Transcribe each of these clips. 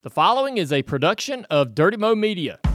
The following is a production of Dirty Mo Media. All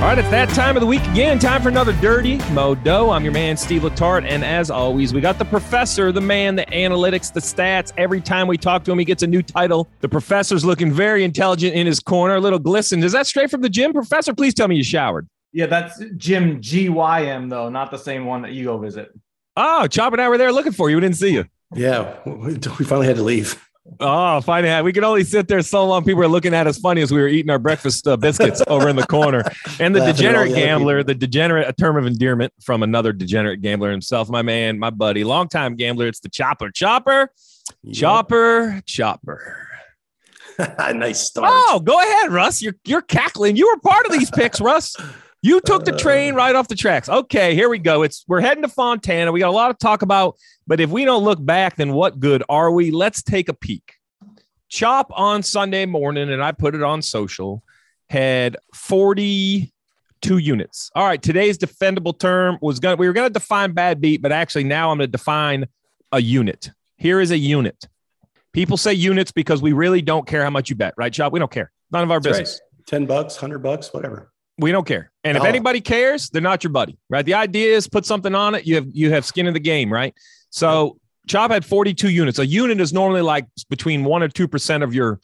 right, it's that time of the week again. Time for another Dirty Modo. I'm your man, Steve Letarte. And as always, we got the professor, the man, the analytics, the stats. Every time we talk to him, he gets a new title. The professor's looking very intelligent in his corner, a little glisten. Is that straight from the gym? Professor, please tell me you showered. Yeah, that's Jim GYM, though, not the same one that you go visit. Oh, Chop and I were there looking for you. We didn't see you. Yeah, we finally had to leave. Oh, finally, we could only sit there so long. People were looking at us funny as we were eating our breakfast uh, biscuits over in the corner. And the Laughing degenerate the gambler, people. the degenerate, a term of endearment from another degenerate gambler himself, my man, my buddy, longtime gambler. It's the Chopper, Chopper, Chopper, Chopper. nice start. Oh, go ahead, Russ. You're you're cackling. You were part of these picks, Russ. You took the train uh. right off the tracks. Okay, here we go. It's we're heading to Fontana. We got a lot to talk about, but if we don't look back, then what good are we? Let's take a peek. Chop on Sunday morning, and I put it on social, had 42 units. All right, today's defendable term was gonna we were gonna define bad beat, but actually now I'm gonna define a unit. Here is a unit. People say units because we really don't care how much you bet, right, Chop? We don't care. None of our That's business. right. 10 bucks, 100 bucks, whatever. We don't care. And if anybody cares, they're not your buddy, right? The idea is put something on it. You have you have skin in the game, right? So Chop had 42 units. A unit is normally like between one or two percent of your,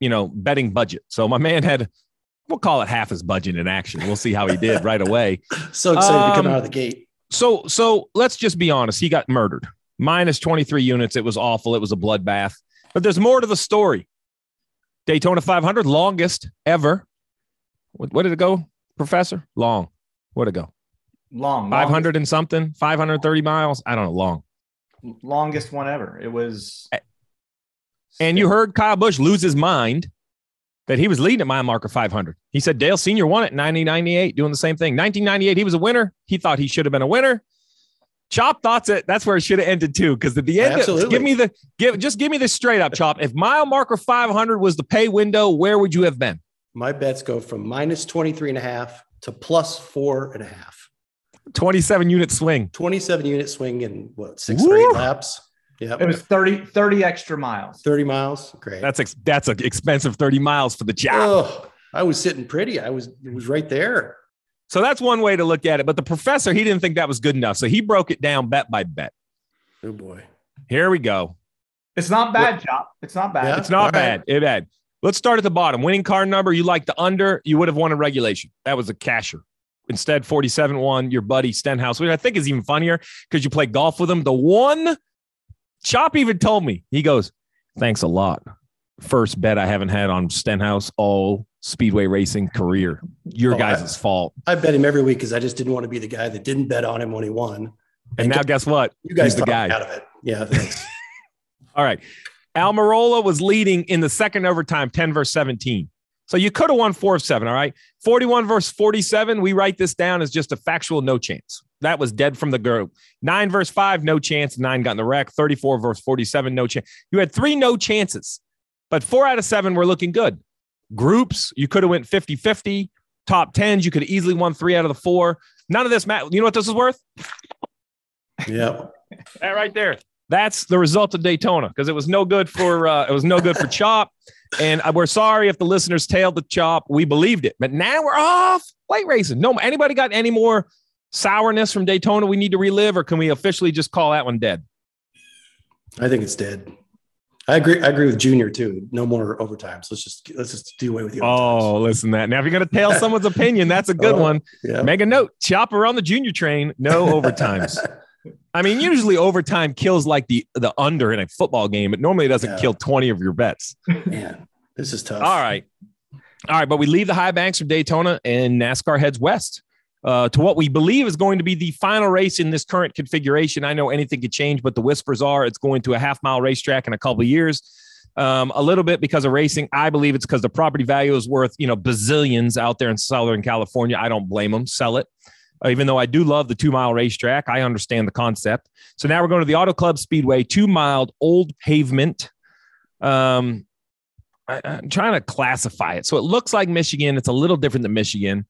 you know, betting budget. So my man had, we'll call it half his budget in action. We'll see how he did right away. So excited to come Um, out of the gate. So so let's just be honest. He got murdered. Minus 23 units. It was awful. It was a bloodbath. But there's more to the story. Daytona 500, longest ever. What, what did it go, Professor? Long. What did it go? Long, 500 and something? 530 miles? I don't know. Long. longest, longest one ever. It was. And you heard Kyle Busch lose his mind that he was leading at mile marker 500. He said Dale Sr. won it in 1998, doing the same thing. 1998, he was a winner. He thought he should have been a winner. Chop thoughts it. That's where it should have ended too. Because at the end, Absolutely. give me the give. Just give me this straight up, Chop. If mile marker 500 was the pay window, where would you have been? My bets go from minus 23 and a half to plus four and a half. 27 unit swing. 27 unit swing in what, six Woo! or eight laps? Yeah. It was 30, 30 extra miles. 30 miles. Great. That's ex- that's an expensive 30 miles for the job. oh, I was sitting pretty. I was, it was right there. So that's one way to look at it. But the professor, he didn't think that was good enough. So he broke it down bet by bet. Oh boy. Here we go. It's not bad, Chop. It's not bad. Yeah. It's not All right. bad. It bad. Let's start at the bottom. Winning card number. You like the under. You would have won a regulation. That was a casher. Instead, 47 won your buddy Stenhouse, which I think is even funnier because you play golf with him. The one Chop even told me, he goes, Thanks a lot. First bet I haven't had on Stenhouse all speedway racing career. Your Oh, I- guys' fault. I bet him every week because I just didn't want to be the guy that didn't bet on him when he won. And now guess what? You guys He's the guy. out of it. Yeah. Thanks. All right. Almirola was leading in the second overtime, 10 versus 17. So you could have won four of seven. All right. 41 versus 47. We write this down as just a factual no chance. That was dead from the group. Nine versus five, no chance. Nine got in the wreck. 34 versus 47, no chance. You had three no chances, but four out of seven were looking good. Groups, you could have went 50 50. Top tens, you could have easily won three out of the four. None of this matter. You know what this is worth? yeah. That right there. That's the result of Daytona because it was no good for uh, it was no good for Chop, and we're sorry if the listeners tailed the Chop. We believed it, but now we're off late racing. No, anybody got any more sourness from Daytona we need to relive, or can we officially just call that one dead? I think it's dead. I agree. I agree with Junior too. No more overtimes. Let's just let's just do away with the overtimes. Oh, listen to that. Now, if you're going to tail someone's opinion, that's a good Oh, one. yeah. Make a note. Chopper on the junior train. No overtimes. I mean, usually overtime kills like the the under in a football game, but normally it doesn't Yeah. kill 20 of your bets. Man, this is tough. All right. All right. But we leave the high banks of Daytona and NASCAR heads west uh, to what we believe is going to be the final race in this current configuration. I know anything could change, but the whispers are it's going to a half mile racetrack in a couple of years. Um, a little bit because of racing. I believe it's because the property value is worth, you know, bazillions out there in Southern California. I don't blame them. Sell it. Uh, even though I do love the two mile racetrack, I understand the concept. So now we're going to the Auto Club Speedway, two mile old pavement. Um, I, I'm trying to classify it. So it looks like Michigan. It's a little different than Michigan.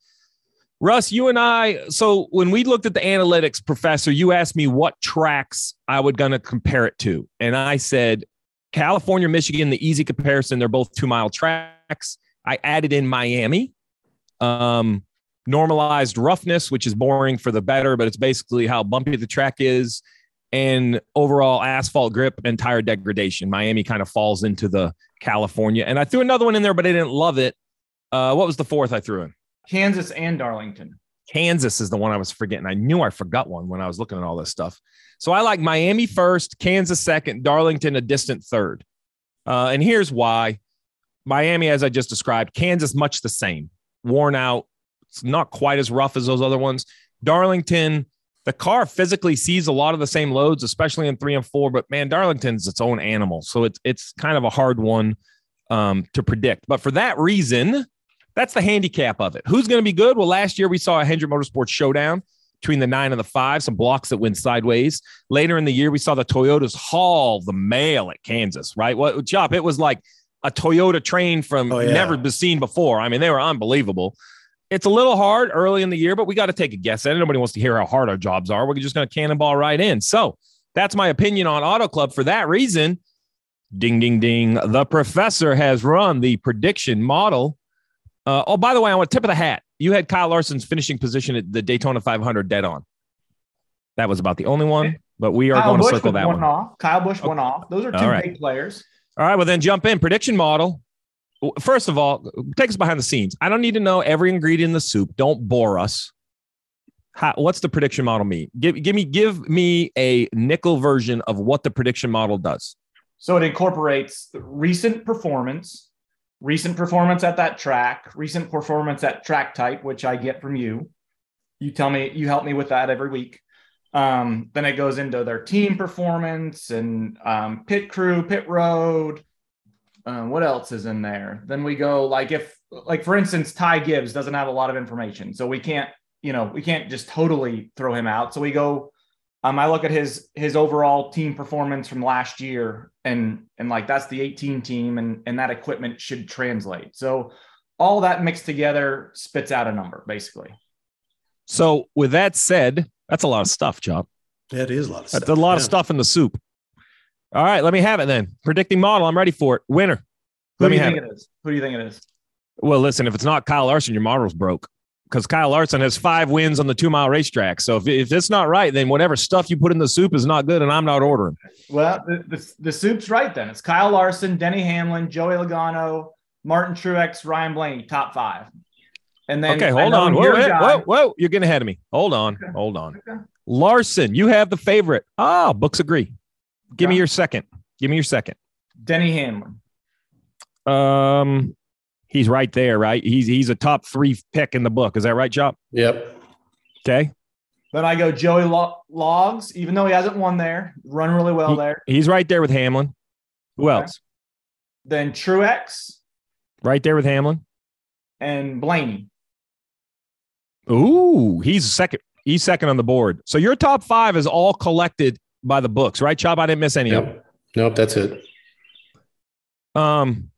Russ, you and I. So when we looked at the analytics, professor, you asked me what tracks I would going to compare it to, and I said California, Michigan, the easy comparison. They're both two mile tracks. I added in Miami. Um, normalized roughness, which is boring for the better, but it's basically how bumpy the track is, and overall asphalt grip and tire degradation. Miami kind of falls into the California. And I threw another one in there, but I didn't love it. Uh, what was the fourth I threw in? Kansas and Darlington. Kansas is the one I was forgetting. I knew I forgot one when I was looking at all this stuff. So I like Miami first, Kansas second, Darlington a distant third. Uh, and here's why Miami, as I just described, Kansas, much the same, worn out. It's not quite as rough as those other ones. Darlington, the car physically sees a lot of the same loads, especially in three and four. But man, Darlington's its own animal, so it's it's kind of a hard one um, to predict. But for that reason, that's the handicap of it. Who's going to be good? Well, last year we saw a Hendrick Motorsports showdown between the nine and the five, some blocks that went sideways. Later in the year, we saw the Toyotas haul the mail at Kansas, right? What Chop? It was like a Toyota train from Oh, yeah. never been seen before. I mean, they were unbelievable. It's a little hard early in the year, but we got to take a guess at it. Nobody wants to hear how hard our jobs are. We're just going to cannonball right in. So that's my opinion on Auto Club. For that reason, ding, ding, ding. The professor has run the prediction model. Uh, oh, by the way, I want tip of the hat. You had Kyle Larson's finishing position at the Daytona 500 dead on. That was about the only one, but we are Kyle going to circle that one off. Kyle Busch one off. Those are two right. big players. All right, well then jump in prediction model. First of all, take us behind the scenes. I don't need to know every ingredient in the soup. Don't bore us. How, what's the prediction model mean? Give, give me give me a nickel version of what the prediction model does. So it incorporates recent performance, recent performance at that track, recent performance at track type, which I get from you. You tell me, you help me with that every week. Um, then it goes into their team performance and um, pit crew, pit road. Um, what else is in there? Then we go like if, like for instance, Ty Gibbs doesn't have a lot of information, so we can't, you know, we can't just totally throw him out. So we go um, I look at his his overall team performance from last year, and and like that's the 18 team, and and that equipment should translate. So all that mixed together spits out a number, basically. So with that said, that's a lot of stuff, Chop. Yeah, it is a lot of stuff. That's a lot of stuff in the soup. All right, let me have it then. Predicting model. I'm ready for it. Winner. Who Let do me you have think it is? Who do you think it is? Well, listen, if it's not Kyle Larson, your model's broke because Kyle Larson has five wins on the two mile racetrack. So if, if it's not right, then whatever stuff you put in the soup is not good, and I'm not ordering. Well, the, the, the soup's right then. It's Kyle Larson, Denny Hamlin, Joey Logano, Martin Truex, Ryan Blaney, top five. And then okay, hold on. Whoa, whoa, whoa, whoa, you're getting ahead of me. Hold on, Okay. hold on. Okay. Larson, you have the favorite. Ah, books agree. Give me your second. Give me your second. Denny Hamlin. Um, he's right there, right? He's he's a top three pick in the book. Is that right, Chop? Yep. Okay, Then I go Joey Lo- Logs, even though he hasn't won there, run really well there. he's right there with Hamlin. Who Okay. else? Then Truex Right there with Hamlin. and Blaney. Ooh, he's second. He's second on the board. So your top five is all collected by the books, right, Chop? I didn't miss any of them. Nope, that's it. Um,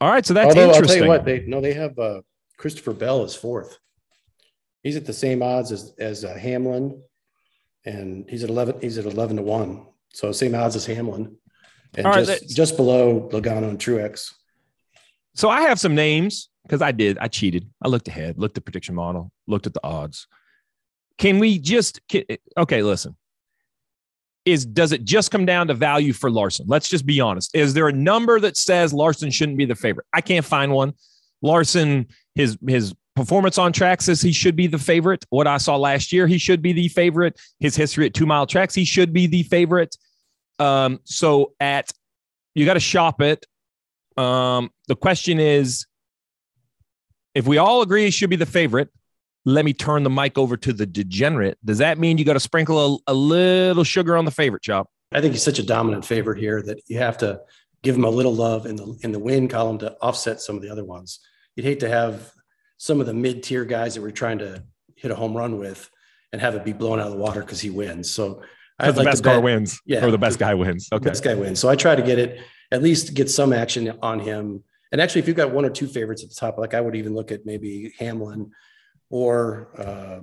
all right, so that's Although I'll tell interesting. you what, they no, they have uh, Christopher Bell is fourth. He's at the same odds as as uh, Hamlin, and he's at eleven. He's at eleven to one, so same odds as Hamlin, and All right, just that's- just below Logano and Truex. So I have some names because I did. I cheated. I looked ahead, looked at the prediction model, looked at the odds. Can we just can, okay? Listen, is does it just come down to value for Larson? Let's just be honest. Is there a number that says Larson shouldn't be the favorite? I can't find one. Larson, his his performance on track says he should be the favorite. What I saw last year, he should be the favorite. His history at two mile tracks, he should be the favorite. Um, so at you got to shop it. Um, the question is, if we all agree he should be the favorite, let me turn the mic over to the degenerate. Does that mean you got to sprinkle a, a little sugar on the favorite chop? I think he's such a dominant favorite here that you have to give him a little love in the in the win column to offset some of the other ones. You'd hate to have some of the mid tier guys that we're trying to hit a home run with and have it be blown out of the water because he wins. So I'd the like best to car wins, Yeah. or the best guy wins. Okay. Best guy wins. So I try to get it at least get some action on him. And actually, if you've got one or two favorites at the top, like I would even look at maybe Hamlin or uh,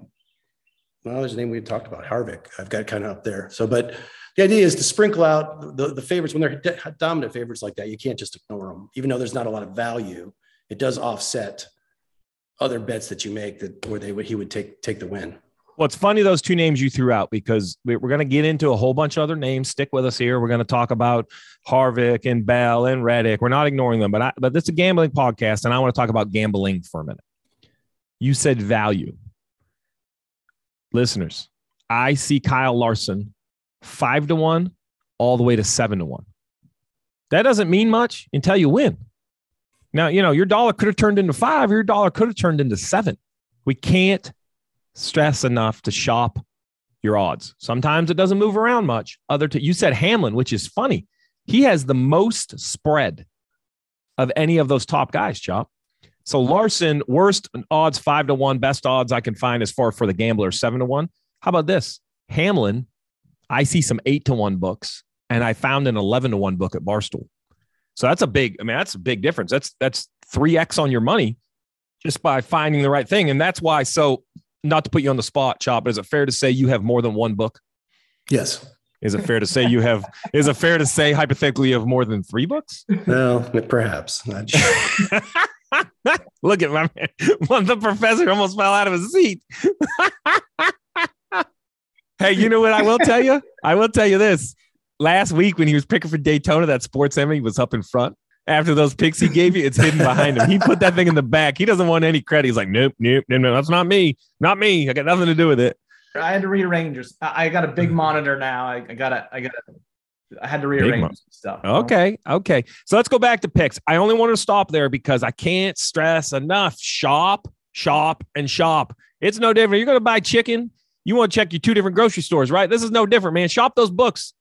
well, there's a name we talked about, Harvick. I've got kind of up there. So, but The idea is to sprinkle out the, the favorites when they're dominant favorites like that. You can't just ignore them, even though there's not a lot of value. It does offset other bets that you make that where they would he would take take the win. Well, it's funny those two names you threw out because we- we're going to get into a whole bunch of other names. Stick with us here. We're going to talk about Harvick and Bell and Reddick. We're not ignoring them, but I, but this is a gambling podcast, and I want to talk about gambling for a minute. You said value, listeners. I see Kyle Larson five to one, all the way to seven to one. That doesn't mean much until you win. Now you know your dollar could have turned into five. Your dollar could have turned into seven. We can't stress enough to shop your odds. Sometimes it doesn't move around much. Other t- you said Hamlin, which is funny. He has the most spread of any of those top guys, Chop. So Larson, worst odds five to one, best odds I can find as far for the gambler seven to one. How about this? Hamlin, I see some eight to one books, and I found an eleven to one book at Barstool. So that's a big. I mean, that's a big difference. That's that's three x on your money just by finding the right thing, and that's why. So not to put you on the spot, Chop, but is it fair to say you have more than one book? Yes. Is it fair to say you have? is it fair to say hypothetically you have more than three books? No, perhaps. Look at my man. The professor almost fell out of his seat. hey, you know what I will tell you? I will tell you this. Last week when he was picking for Daytona, that sports Emmy was up in front. After those picks he gave you, it's hidden behind him. He put that thing in the back. He doesn't want any credit. He's like, nope, nope, nope, no, that's not me. Not me. I got nothing to do with it. I had to rearrange. I got a big mm. monitor now. I, I gotta, I gotta, I had to rearrange some stuff. know? Okay. Okay. So let's go back to picks. I only want to stop there because I can't stress enough. Shop, shop, and shop. It's no different. You're going to buy chicken. You want to check your two different grocery stores, right? This is no different, man. Shop those books.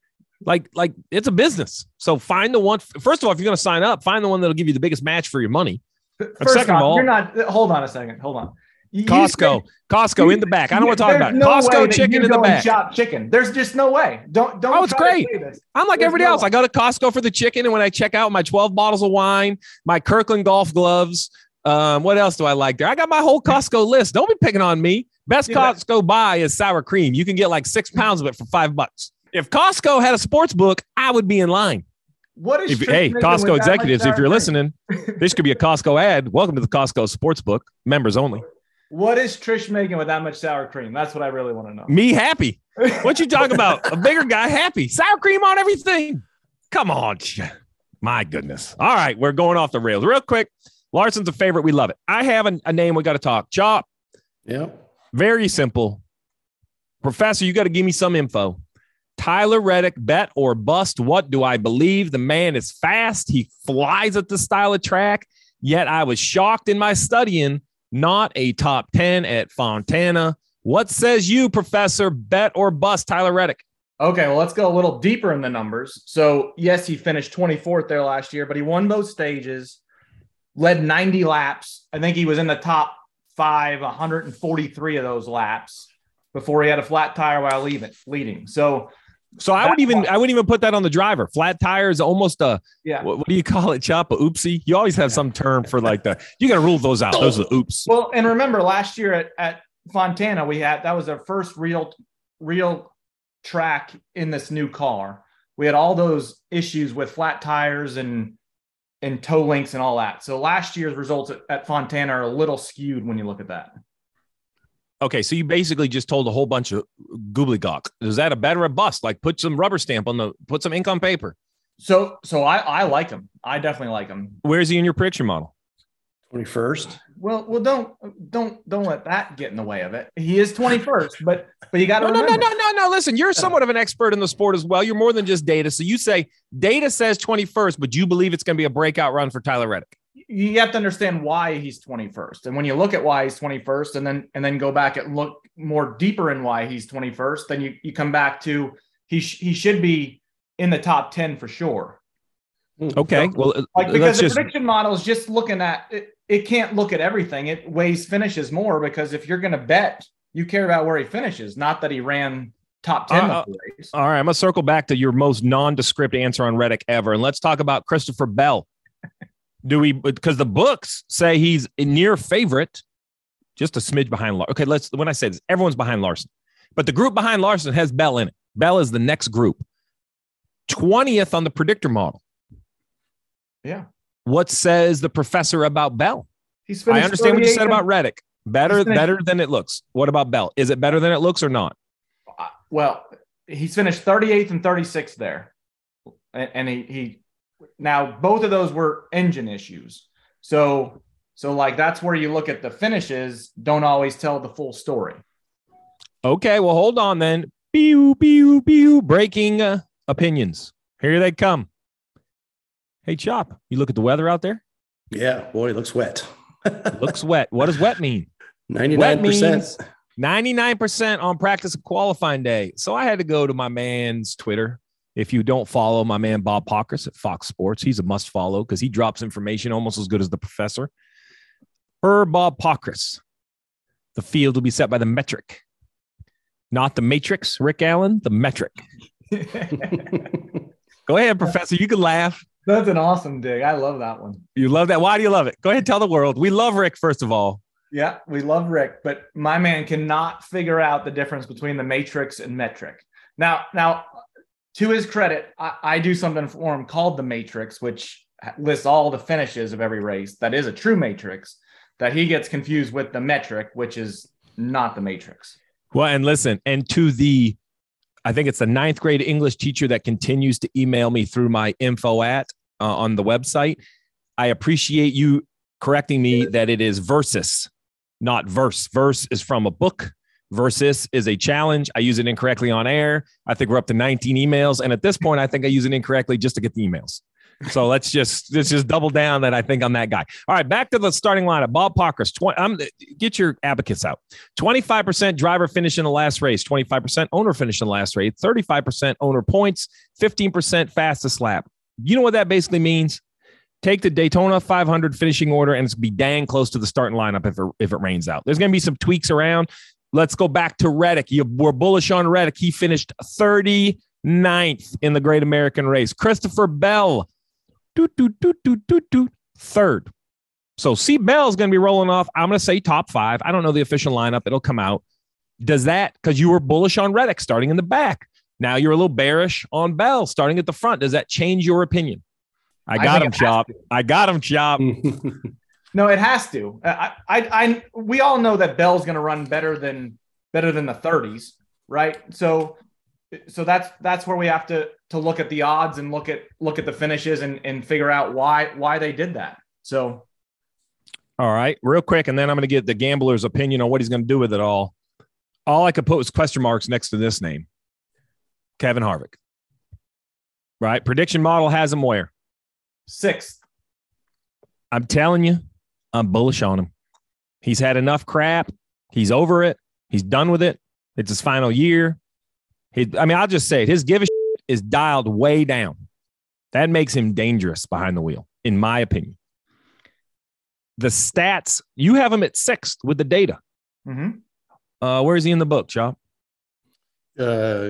Like, like it's a business. So find the one. First of all, if you're going to sign up, find the one that'll give you the biggest match for your money. First second of all- you're not. Hold on a second. Hold on. You- Costco, Costco in the back. I don't want to talk about it. no Costco chicken in the back. Shop chicken. There's just no way. Don't don't. Oh, it's great. I'm like There's everybody no- else. I go to Costco for the chicken, and when I check out my 12 bottles of wine, my Kirkland golf gloves, um, what else do I like there? I got my whole Costco list. Don't be picking on me. Best Costco buy is sour cream. You can get like six pounds of it for five bucks. If Costco had a sports book, I would be in line. What is If, hey, Costco with that much executives, if you're listening, this could be a Costco ad. Welcome to the Costco sports book, members only. What is Trish making with that much sour cream? That's what I really want to know. Me happy. What you talking about? A bigger guy happy. Sour cream on everything. Come on. My goodness. All right, we're going off the rails. Real quick. Larson's a favorite. We love it. I have a, a name we got to talk. Chop. Yeah. Very simple. Professor, you got to give me some info. Tyler Reddick, bet or bust. What do I believe? The man is fast. He flies at the style of track. Yet I was shocked in my studying, not a top 10 at Fontana. What says you, Professor? Bet or bust Tyler Reddick? Okay, well, let's go a little deeper in the numbers. So, yes, he finished 24th there last year, but he won both stages, led 90 laps. I think he was in the top five, 143 of those laps before he had a flat tire while leaving, leading. So, So I would even I wouldn't even put that on the driver. Flat tire is almost a yeah. what, what do you call it, Chop? A oopsie. You always have some term for like the you got to rule those out. Those are the oops. Well, and remember last year at, at Fontana, we had that was our first real, real track in this new car. We had all those issues with flat tires and and toe links and all that. So last year's results at, at Fontana are a little skewed when you look at that. Okay, so you basically just told a whole bunch of gobbledygook. Is that a bet or a bust? Like put some rubber stamp on the put some ink on paper. So so I I like him. I definitely like him. Where's he in your prediction model? 21st. Well, well, don't don't don't let that get in the way of it. He is twenty first, but but you got to No, no, no, no, no, no. Listen, you're somewhat of an expert in the sport as well. You're more than just data. So you say data says 21st, but you believe it's going to be a breakout run for Tyler Reddick. You have to understand why he's 21st and when you look at why he's 21st and then and then go back and look more deeper in why he's 21st then you you come back to he sh- he should be in the top 10 for sure. Okay, well, uh, like because the just prediction model is just looking at it it can't look at everything. It weighs finishes more because if you're going to bet you care about where he finishes not that he ran top 10 Uh, of the race. All right, I'm gonna circle back to your most nondescript answer on Reddick ever, and let's talk about Christopher Bell. Do we? Because the books say he's a near favorite, just a smidge behind. Lar- Okay, let's. When I say this, everyone's behind Larson, but the group behind Larson has Bell in it. Bell is the next group. 20th on the predictor model. Yeah. What says the professor about Bell? He's I understand what you said about Reddick. Better, finished- better than it looks. What about Bell? Is it better than it looks or not? Uh, well, he's finished 38th and 36th there. And, and he, he now both of those were engine issues. So so like that's where you look at the finishes, don't always tell the full story. Okay, well, hold on then. Pew, pew, pew. Breaking uh, opinions. Here they come. Hey, Chop, you look at the weather out there? Yeah, boy, it looks wet. Looks wet. What does wet mean? 99%. means- 99% on practice and qualifying day. So I had to go to my man's Twitter. If you don't follow my man Bob Pockrass at Fox Sports, he's a must follow because he drops information almost as good as the professor. Per Bob Pockrass, the field will be set by the metric, not the matrix, Rick Allen, the metric. Go ahead, Professor. You can laugh. That's an awesome dig. I love that one. You love that. Why do you love it? Go ahead, tell the world. We love Rick, first of all. Yeah, we love Rick, but my man cannot figure out the difference between the matrix and metric. Now, now, to his credit, I, I do something for him called the matrix, which lists all the finishes of every race. That is a true matrix. That he gets confused with the metric, which is not the matrix. Well, and listen, and to the, I think it's the ninth grade English teacher that continues to email me through my info at uh, on the website. I appreciate you correcting me that it is versus, not verse. Verse is from a book. Versus is a challenge. I use it incorrectly on air. I think we're up to 19 emails, and at this point, I think I use it incorrectly just to get the emails. So let's just let's just double down that I think I'm that guy. All right, back to the starting lineup. Bob Parker's 20, I'm, get your abacus out. 25% driver finish in the last race, 25% owner finish in the last race, 35% owner points, 15% fastest lap. You know what that basically means? Take the Daytona 500 finishing order and it's be dang close to the starting lineup if it, if it rains out. There's going to be some tweaks around. Let's go back to Reddick. You were bullish on Reddick. He finished 39th in the Great American Race. Christopher Bell, doot, doot, doot, doot, doot, doot, third. So C Bell's going to be rolling off. I'm going to say top five. I don't know the official lineup. It'll come out. Does that because you were bullish on Reddick starting in the back? Now you're a little bearish on Bell starting at the front. Does that change your opinion? I I got think him, it Chop. I got him, Chop. No, it has to. Uh, I, I, I we all know that Bell's going to run better than better than the 30s, right? So, so that's that's where we have to to look at the odds and look at look at the finishes and and figure out why why they did that. So, All right, real quick, and then I'm going to get the gambler's opinion on what he's going to do with it all. All I could put was question marks next to this name, Kevin Harvick. Right, prediction model has him where? sixth. I'm telling you, I'm bullish on him. He's had enough crap. He's over it. He's done with it. It's his final year. He, I mean, I'll just say it. His give a shit is dialed way down. That makes him dangerous behind the wheel, in my opinion. The stats, you have him at sixth with the data. Mhm. Uh, where is he in the book, Chop? uh,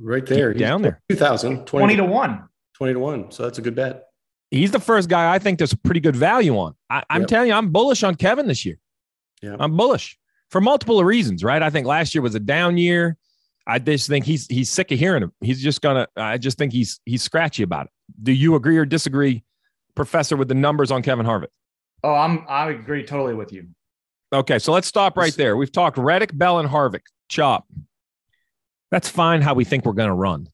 right there. Keep down there. 2000, 20, 20 to 1. 20 to 1. So that's a good bet. He's the first guy I think there's a pretty good value on. I, I'm Yep. telling you, I'm bullish on Kevin this year. Yeah. I'm bullish for multiple reasons, right? I think last year was a down year. I just think he's he's sick of hearing him. He's just gonna. I just think he's he's scratchy about it. Do you agree or disagree, Professor, with the numbers on Kevin Harvick? Oh, I'm I agree totally with you. Okay, so let's stop right there. We've talked Reddick, Bell, and Harvick. Chop. That's fine. How we think we're gonna run.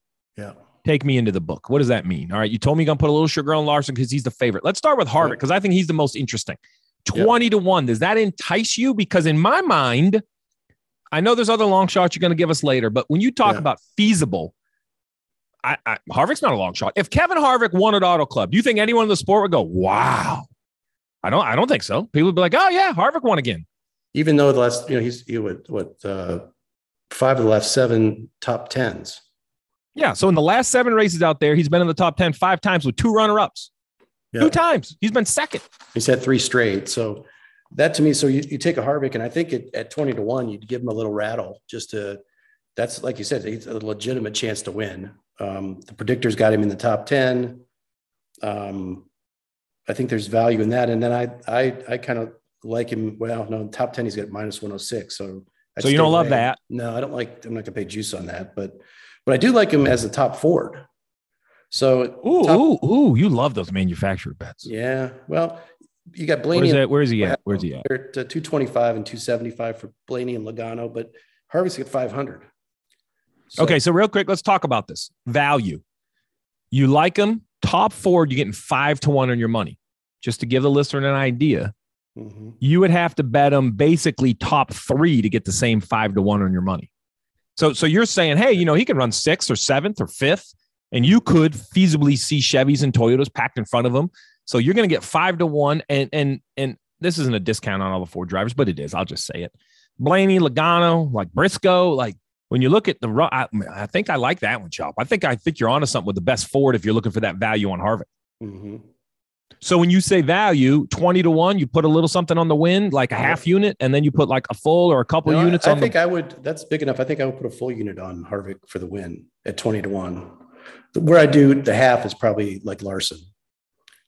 Take me into the book. What does that mean? All right, you told me you're gonna put a little sugar on Larson because he's the favorite. Let's start with Harvick because I think he's the most interesting. Yep. 20 to 1. Does that entice you? Because in my mind, I know there's other long shots you're going to give us later, but when you talk Yeah. about feasible, I, I, Harvick's not a long shot. If Kevin Harvick won at Auto Club, do you think anyone in the sport would go, wow? I don't, I don't think so. People would be like, oh, yeah, Harvick won again. Even though the last, you know, he's, he would, what, uh, five of the last seven top tens. Yeah. So in the last seven races out there, he's been in the top 10 five times with two runner ups. Yeah. Two times. He's been second. He's had three straight. So that to me, so you, you take a Harvick, and I think it, at 20 to 1, you'd give him a little rattle just to, that's like you said, it's a legitimate chance to win. Um, the predictors got him in the top 10. Um, I think there's value in that. And then I, I, I kind of like him. Well, no, top 10, he's got minus 106. So, I'd So you don't love away. that? No, I don't like, I'm not gonna pay juice on that, but, but I do like him as a top Ford. So Ooh, top- ooh, ooh! You love those manufacturer bets. yeah. Well, you got Blaney. is that? Where is he at? Where's he at? They're at uh, 225 and 275 for Blaney and Logano, but Harvick's at 500. So- Okay, so real quick, let's talk about this value. You like them top four, you're getting five to one on your money. Just to give the listener an idea, Mhm. you would have to bet them basically top three to get the same five to one on your money. So, so you're saying, hey, you know, he can run sixth or seventh or fifth, and you could feasibly see Chevys and Toyotas packed in front of him. So you're going to get five to one, and and and this isn't a discount on all the four drivers, but it is. I'll just say it. Blaney, Logano, like Briscoe, like when you look at the I, I think I like that one, Chop. I think I think you're onto something with the best Ford if you're looking for that value on Harvick. Mhm. So when you say value, 20 to 1, you put a little something on the wind, like a half unit, and then you put like a full or a couple No, I- units I, on think the I would, that's big enough. I think I would put a full unit on Harvick for the win at 20 to 1. Where I do the half is probably like Larson,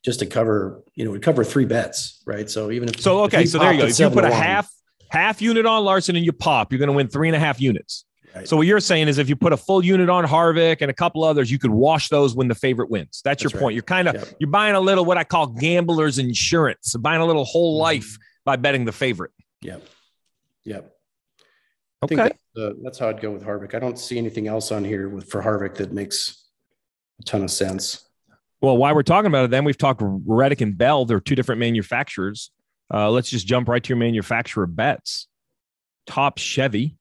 just to cover, you know, we cover three bets, right? So even if So okay, so there you go. If you put a half half unit on Larson and you pop, you're going to win three and a half units. Right. So what you're saying is if you put a full unit on Harvick and a couple others, you could wash those when the favorite wins. That's, your That's point. You're kind of Yep. you're buying a little what I call gambler's insurance, buying a little whole Mm-hmm. life by betting the favorite. Yep. Yep. I Okay. think that, uh, that's how I'd go with Harvick. I don't see anything else on here with for Harvick that makes a ton of sense. Well, while we're talking about it, then we've talked Reddick and Bell. They're two different manufacturers. Uh, let's just jump right to your manufacturer bets. Top Chevy.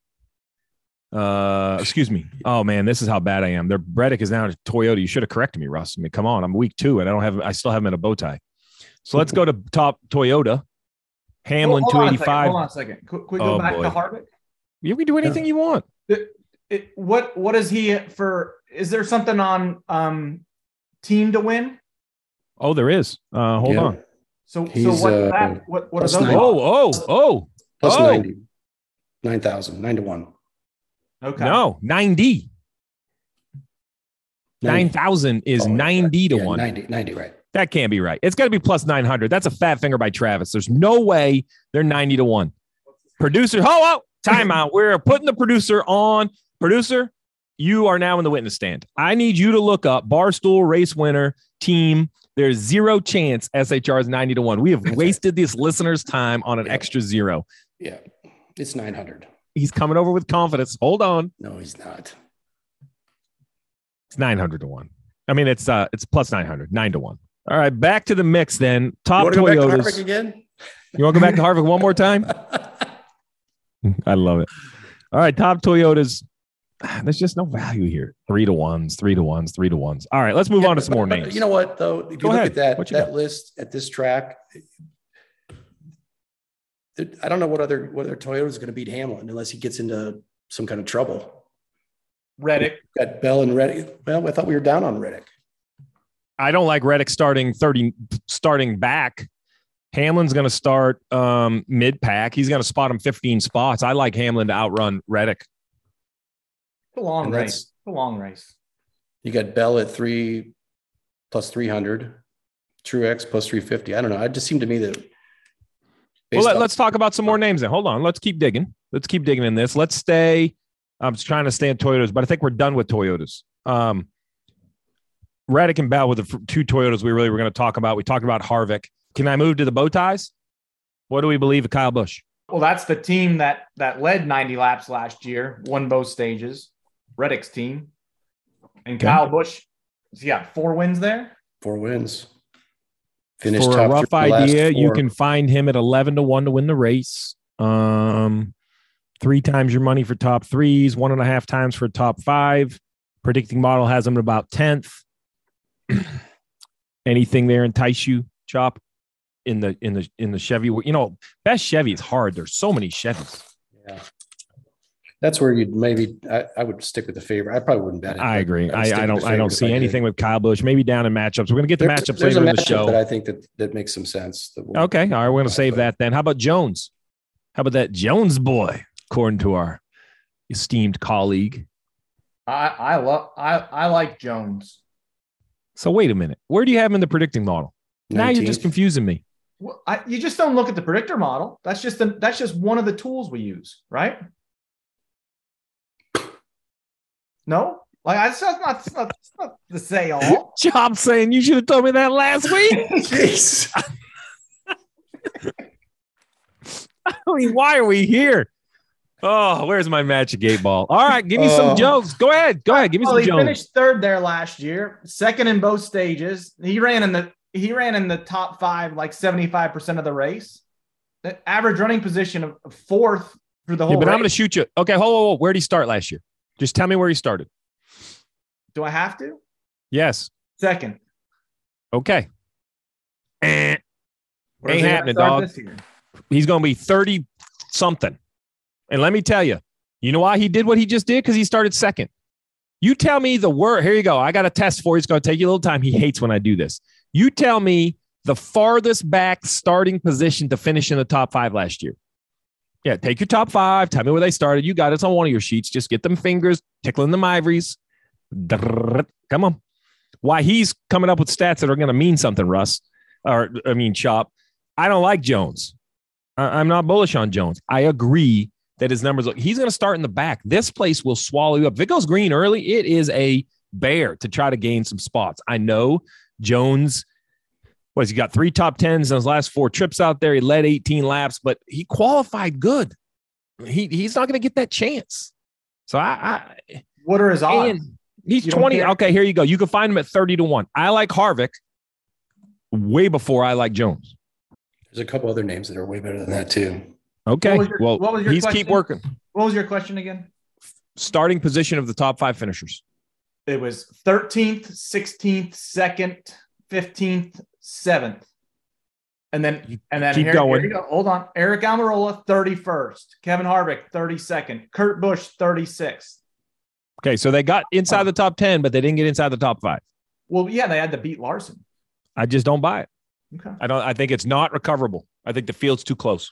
Uh, excuse me. Oh man, this is how bad I am. Their Reddick is now a Toyota. You should have corrected me, Russ. I mean, come on. I'm week two, and I don't have. I still have him in a bow tie. So let's go to top Toyota. Hamlin two eighty five. hold on a eighty second, five. Hold on a second. Could, could we go Oh, back boy. to Harvick? You can do anything you want. It, what what is he for? Is there something on um team to win? Oh, there is. Uh, hold Yeah. on. So so He's, what's uh, that? What what are those? nine. Oh, oh, oh. Plus Oh. 90. 9,000, 9 to 1. Okay. No, ninety. Nine thousand is Oh, ninety to Yeah, one. 90, 90, right. That can't be right. It's got to be plus 900. That's a fat finger by Travis. There's no way they're 90 to 1. Producer, oh, oh, timeout. We're putting the producer on. Producer, you are now in the witness stand. I need you to look up Barstool race winner team. There's zero chance SHR is 90 to 1. We have wasted this listener's time on an Yeah. extra zero. Yeah. It's 900. He's coming over with confidence. Hold on. No, he's not. It's 900 to 1. I mean, it's uh it's plus 900, 9 to 1. All right, back to the mix then. Top you want to go back to Toyotas. Harvick again? You want to go back to Harvick one more time? I love it. All right, top Toyotas. There's just no value here. Three to ones, three to ones, three to ones. All right, let's move on to some more But names. You know what, though? If you Go look ahead. at that, that got? list at this track, I don't know what other what other Toyota is going to beat Hamlin unless he gets into some kind of trouble. Reddick. Got Bell and Reddick. Well, I thought we were down on Reddick. I don't like Reddick starting 30, starting back. Hamlin's going to start um, mid pack. He's going to spot him 15 spots. I like Hamlin to outrun Reddick. It's a long And race. that's- It's a long race. You got Bell at three plus 300, Truex plus 350. I don't know. It just seemed to me that. Well, based let, us talk about some more names then. Hold on. Let's keep digging. Let's keep digging in this. Let's stay. I'm just trying to stay in Toyotas, but I think we're done with Toyotas. Um, Reddick and Bell were the two Toyotas we really were going to talk about. We talked about Harvick. Can I move to the bow ties? What do we believe of Kyle Busch? Well, that's the team that that led 90 laps last year, won both stages. Reddick's team. And Okay. Kyle Busch, he got four wins there. Four wins. Finished For a rough idea, you can find him at 11 to 1 to win the race. Um, three times your money for top threes, one and a half times for top five. Predicting model has him at about 10th. Anything there entice you, Chop? In the in the in the Chevy, you know, best Chevy is hard. There's so many Chevys. Yeah. That's where you'd maybe I, I would stick with the favorite. I probably wouldn't bet it. I agree. I, I don't I don't see anything with Kyle Busch. Maybe down in matchups. We're gonna get the There- matchups there's later a in the show. that I think that that makes some sense. We'll- Okay. All right. We're going to save that then. How about Jones? How about that Jones boy, according to our esteemed colleague? I I love I I like Jones. So, wait a minute. Where do you have him in the predicting model? Now you're just confusing me. Well, I, you just don't look at the predictor model. That's just the, that's just one of the tools we use, right? No, Like that's not, that's not, that's not the say all. Chop saying you should have told me that last week. Jeez. I mean, why are we here? Oh, where's my magic eight ball? All right, give me some oh. jokes. Go ahead. Go ahead. Give me Well, some he Jones. finished third there last year, second in both stages. He ran in the he ran in the top five like seventy five percent of the race. The average running position of of fourth for the whole. Yeah, but I'm going to shoot you. Okay, hold, hold, hold. Where did he start last year? Just tell me where he started. Do I have to? Yes. Second. Okay. Eh, Ain't happening, dog. He's going to be 30 something. And let me tell you, you know why he did what he just did? Because he started second. You tell me the word. Here you go. I got a test for you. It's going to take you a little time. He hates when I do this. You tell me the farthest back starting position to finish in the top five last year. Yeah, take your top five. Tell me where they started. You got it. It's on one of your sheets. Just get them fingers, tickling them ivories. Come on. Why he's coming up with stats that are going to mean something, Russ, or I mean, Chop. I don't like Jones. I- I'm not bullish on Jones. I agree that his numbers look, he's going to start in the back. This place will swallow you up. If it goes green early, it is a bear to try to gain some spots. I know Jones was he got three top tens in his last four trips out there. He led 18 laps, but he qualified good. He he's not going to get that chance. So I, I What are his odds? he's 20. care? Okay, here you go. You can find him at 30 to 1. I like Harvick way before I like Jones. There's a couple other names that are way better than that too. Okay. What was your- well, what was your he's keep working. What was your question again? Starting position of the top five finishers. It was 13th, 16th, 2nd, 15th, 7th. And then and then Keep here, going. here go. Hold on. Eric Almirola, 31st. Kevin Harvick, 32nd. Kurt Busch, 36th. Okay, so they got inside the top 10, but they didn't get inside the top five. Well, yeah, they had to beat Larson. I just don't buy it. Okay. I don't. I think it's not recoverable. I think the field's too close.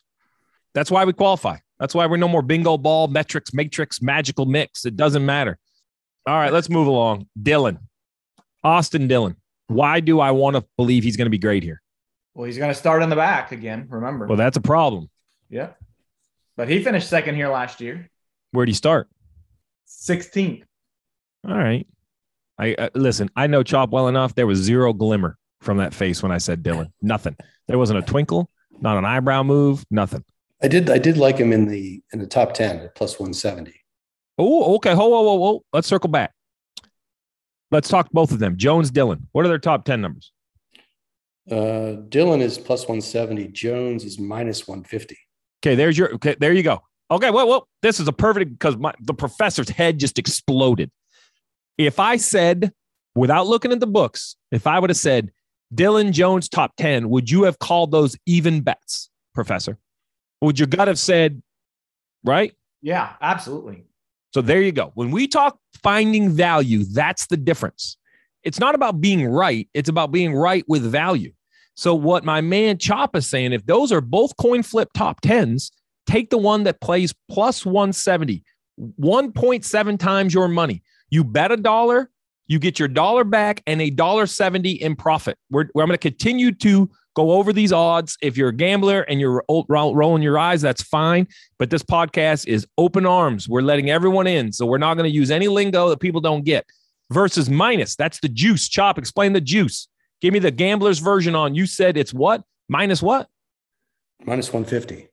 That's why we qualify. That's why we're no more bingo ball, metrics, matrix, magical mix. It doesn't matter. All right, let's move along. Dillon, Austin Dillon. Why do I want to believe he's going to be great here? Well, he's going to start in the back again, remember. Well, that's a problem. yeah. But he finished second here last year, Where'd he start? 16th. All right. I uh, listen. I know Chop well enough. There was zero glimmer from that face when I said Dillon. Nothing. There wasn't a twinkle, not an eyebrow move, nothing. I did I did like him in the in the top 10 at plus 170. Oh, okay. Whoa, whoa, whoa, whoa. Let's circle back. Let's talk both of them. Jones, Dillon. What are their top 10 numbers? Uh, Dillon is plus 170. Jones is minus 150. Okay, there's your okay, there you go. Okay, well, well, this is a perfect because my the professor's head just exploded. If I said, without looking at the books, if I would have said Dillon Jones top 10, would you have called those even bets, Professor? Would your gut have said, right? Yeah, absolutely. So there you go. When we talk finding value, that's the difference. It's not about being right, it's about being right with value. So, what my man Chop is saying, if those are both coin flip top 10s, take the one that plays plus 170, 1.7 times your money. You bet a dollar, you get your dollar back and a dollar 70 in profit. We're, I'm going to continue to go over these odds. If you're a gambler and you're ro- ro- rolling your eyes, that's fine. But this podcast is open arms. We're letting everyone in. So we're not going to use any lingo that people don't get. Versus minus. That's the juice. Chop, explain the juice. Give me the gambler's version on. You said it's what? Minus what? Minus 150.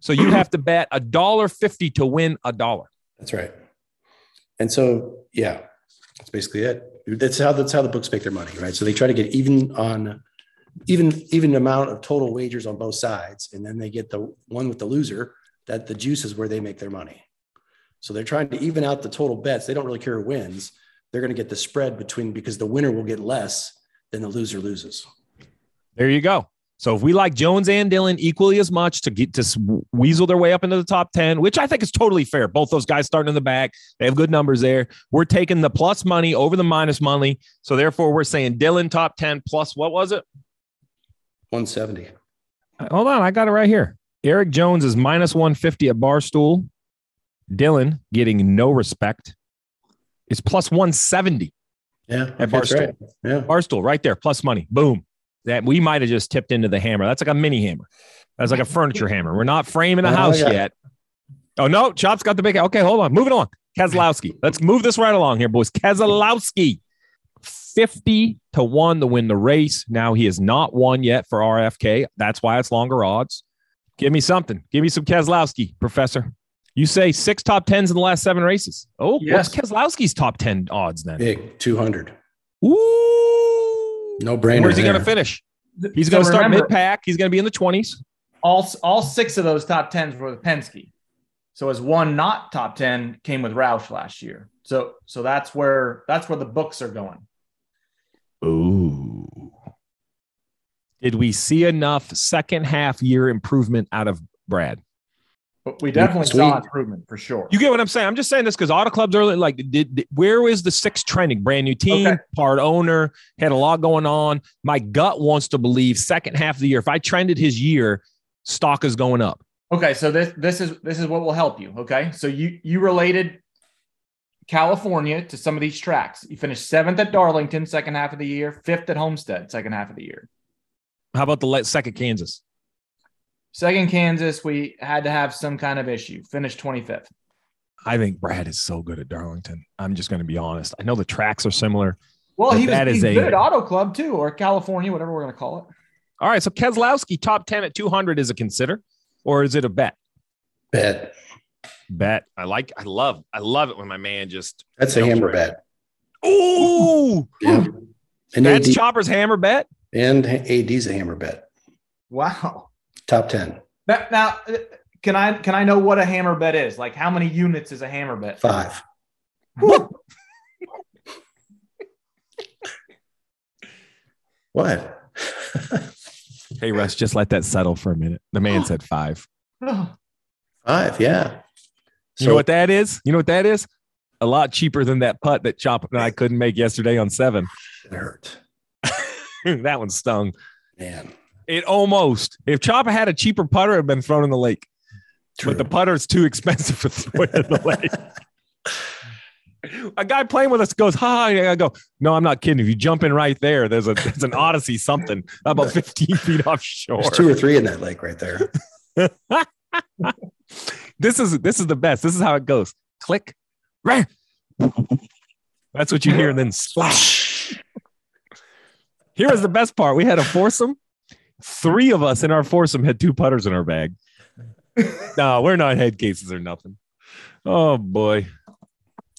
So you have to bet a dollar fifty to win a dollar. That's right. And so, yeah, that's basically it. That's how that's how the books make their money, right? So they try to get even on even even amount of total wagers on both sides, and then they get the one with the loser. That the juice is where they make their money. So they're trying to even out the total bets. They don't really care who wins. They're going to get the spread between because the winner will get less than the loser loses. There you go. So if we like Jones and Dillon equally as much to get to weasel their way up into the top 10, which I think is totally fair. Both those guys starting in the back, they have good numbers there. We're taking the plus money over the minus money. So therefore, we're saying Dillon top 10 plus what was it? 170. Uh, hold on, I got it right here. Eric Jones is minus 150 at Barstool. Dillon getting no respect is plus 170. Yeah, At Barstool. right. Yeah. Barstool right there, plus money. Boom. That we might have just tipped into the hammer. That's like a mini hammer. That's like a furniture hammer. We're not framing a Oh, house yeah. yet. Oh no, Chop's got the big. Okay, hold on. Moving on. Keselowski. Let's move this right along here, boys. Keselowski, 50 to 1 to win the race. Now he has not won yet for RFK. That's why it's longer odds. Give me something. Give me some Keselowski, Professor. You say six top tens in the last seven races. Oh, Yes. what's Keselowski's top 10 odds then? Big 200. Ooh. No brainer. Where's he going to finish? He's So going to start mid pack. He's going to be in the 20s. All all six of those top tens were with Penske. So as one not top ten came with Roush last year. So so that's where that's where the books are going. Ooh. Did we see enough second half year improvement out of Brad? But we definitely Sweet. saw improvement for sure. You get what I'm saying? I'm just saying this because auto clubs early, like, did, did- where was the six trending? Brand new team, Okay. part owner, had a lot going on. My gut wants to believe second half of the year. If I trended his year, stock is going up. Okay, so this this is this is what will help you. Okay, so you you related California to some of these tracks. You finished seventh at Darlington, second half of the year, fifth at Homestead, second half of the year. How about the le- second Kansas? Second Kansas, we had to have some kind of issue. Finished 25th. I think Brad is so good at Darlington. I'm just going to be honest. I know the tracks are similar. Well, he was that is he's a- good at Auto Club too, or California, whatever we're going to call it. All right. So Keselowski, top 10 at 200 is a consider, or is it a bet? Bet. Bet. I like, I love, I love it when my man just, That's a hammer right bet. ooh, Yeah. And that's AD, Chopper's hammer bet. and AD's a hammer bet. Wow. Top 10. Now, now, can I can I know what a hammer bet is? Like, how many units is a hammer bet? Five. What? Hey, Russ, just let that settle for a minute. The man said five. Five, yeah. You know what that is? You know what that is? A lot cheaper than that putt that Chopper and I couldn't make yesterday on seven. it hurt. that one stung. Man. It almost. If Chopper had a cheaper putter, it had been thrown in the lake. True. But the putter's too expensive for throwing in the lake. A guy playing with us goes, "Hi!" And I go, "No, I'm not kidding. If you jump in right there, there's a there's an Odyssey something about 15 feet offshore. There's two or three in that lake right there. This is this is the best. This is how it goes. Click, rah. That's what you hear, and then splash. Here was the best part. We had a foursome. Three of us in our foursome had two putters in our bag. no, we're not head cases or nothing. Oh boy.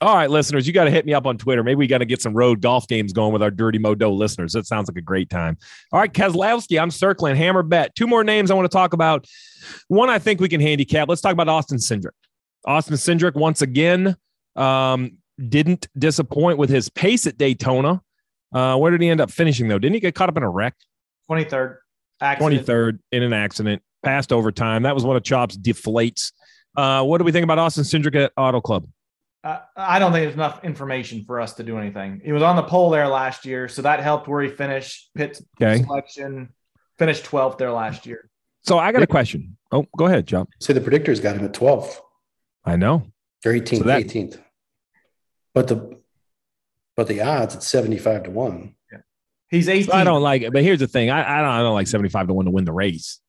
All right, listeners, you got to hit me up on Twitter. Maybe we got to get some road golf games going with our Dirty Modo listeners. That sounds like a great time. All right, Keselowski, I'm circling. Hammer bet. Two more names I want to talk about. One I think we can handicap. Let's talk about Austin Cindric. Austin Cindric, once again, um, didn't disappoint with his pace at Daytona. Uh, where did he end up finishing, though? Didn't he get caught up in a wreck? 23rd. Accident. 23rd in an accident, passed overtime. That was one of Chop's deflates. Uh, what do we think about Austin Cindric at Auto Club? Uh, I don't think there's enough information for us to do anything. He was on the pole there last year, so that helped where he finished pit Okay. selection, finished 12th there last year. So I got a question. Oh, go ahead, John. Say the predictors got him at 12th I know. or 18th, So that- 18th. But the but the odds at 75 to 1. He's 18. I don't like it, but here's the thing. I, I don't I don't like 75 to 1 to win the race.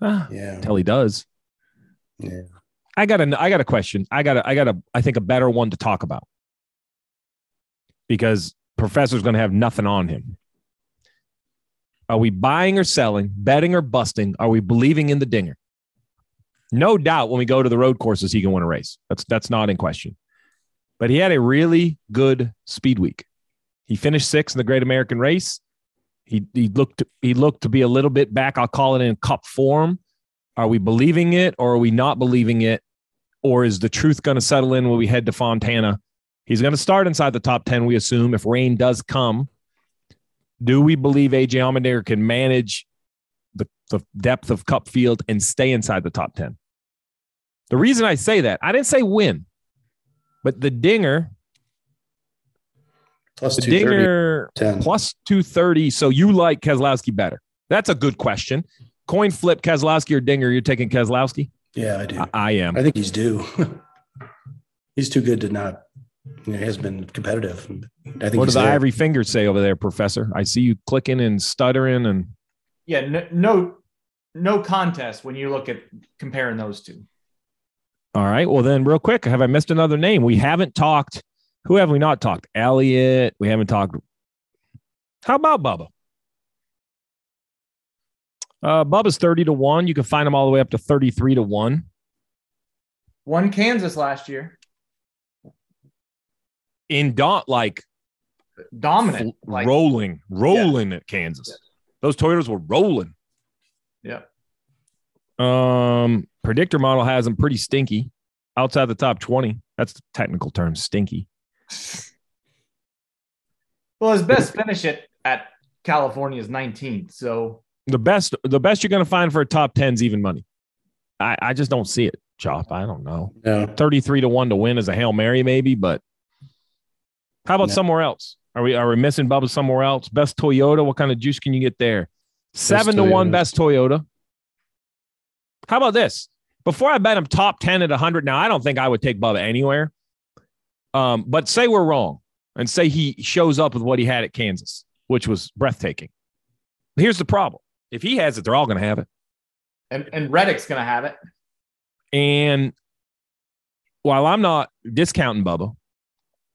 Ah, Yeah. until he does. Yeah. I got a I got a question. I got a I got a I think a better one to talk about. Because professor's going to have nothing on him. Are we buying or selling, betting or busting? Are we believing in the dinger? No doubt when we go to the road courses he can win a race. That's that's not in question. But he had a really good speed week. He finished 6th in the Great American Race. He he looked he looked to be a little bit back, I'll call it in cup form. Are we believing it or are we not believing it? Or is the truth going to settle in when we head to Fontana? He's going to start inside the top 10, we assume, if rain does come. Do we believe AJ Allmendinger can manage the, the depth of Cup Field and stay inside the top 10? The reason I say that, I didn't say win, but the dinger, Plus the 230. dinger 10. plus 230. So you like Keselowski better? That's a good question. Coin flip Keselowski or Dinger? You're taking Keselowski? Yeah, I do. I, I am. I think he's due. he's too good to not. You know, he has been competitive. I think What does the ivory finger say over there, Professor? I see you clicking and stuttering, and Yeah, no, no, no contest when you look at comparing those two. All right. Well, then, real quick, have I missed another name? We haven't talked. Who have we not talked? Elliott. We haven't talked. How about Bubba? Uh, Bubba's 30 to 1. You can find him all the way up to 33 to 1. Won Kansas last year. In dot like Dominant. Like, rolling, rolling at Kansas. Yeah. Those Toyotas were rolling. yeah. Um, predictor model has them pretty stinky outside the top 20. That's the technical term, stinky. Well, his best finish it at California is 19th. So The best, the best you're going to find for a top 10 is even money. I, I just don't see it, Chop. I don't know. No, 33 to 1 to win is a Hail Mary, maybe, but how about No. somewhere else? Are we are we missing Bubba somewhere else? Best Toyota, what kind of juice can you get there? Seven to one best Toyota. How about this? Before I bet him top 10 at 100, now I don't think I would take Bubba anywhere. Um, but say we're wrong and say he shows up with what he had at Kansas, which was breathtaking. Here's the problem. If he has it, they're all going to have it. and, and Reddick's gonna have it. And while I'm not discounting Bubba,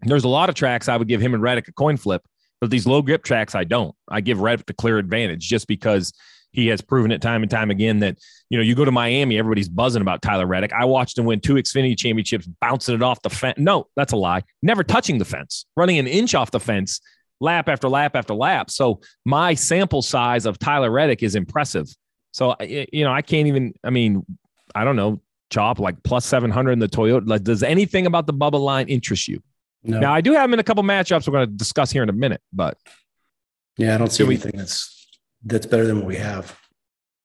there's a lot of tracks I would give him and Reddick a coin flip, but these low grip tracks I don't. I give Reddick the clear advantage just because he has proven it time and time again that you know you go to Miami, everybody's buzzing about Tyler Reddick. I watched him win two Xfinity championships, bouncing it off the fence. No, that's a lie. Never touching the fence, running an inch off the fence, lap after lap after lap. So my sample size of Tyler Reddick is impressive. So you know I can't even. I mean, I don't know chop like plus 700 in the Toyota. Like, does anything about the Bubba line interest you? no. Now, I do have him in a couple matchups we're going to discuss here in a minute, but yeah, I don't see anything that's that's better than what we have.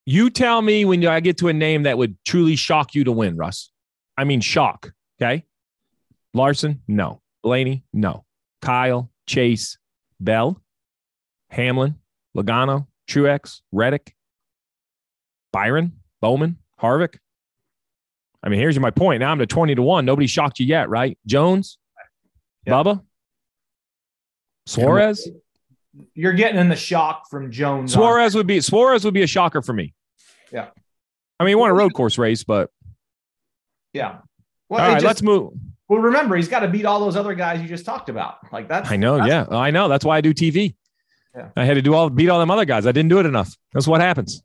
you tell me when I get to a name that would truly shock you to win, Russ. I mean, shock. Okay. Larson, no. Blaney, no. Kyle, Chase, Bell, Hamlin, Logano, Truex, Reddick, Byron, Bowman, Harvick. I mean, here's my point. Now I'm to 20 to 1. Nobody shocked you yet, right? Jones, Yeah. Bubba, Suarez. You're getting in the shock from Jones. on- Suarez would be Suarez would be a shocker for me. Yeah. I mean, he won a road course race, but Yeah. Well, all right, just- let's move. Well, remember, he's got to beat all those other guys you just talked about. Like that's I know, yeah, I know. That's why I do TV. Yeah. I had to do all beat all them other guys. I didn't do it enough. That's what happens.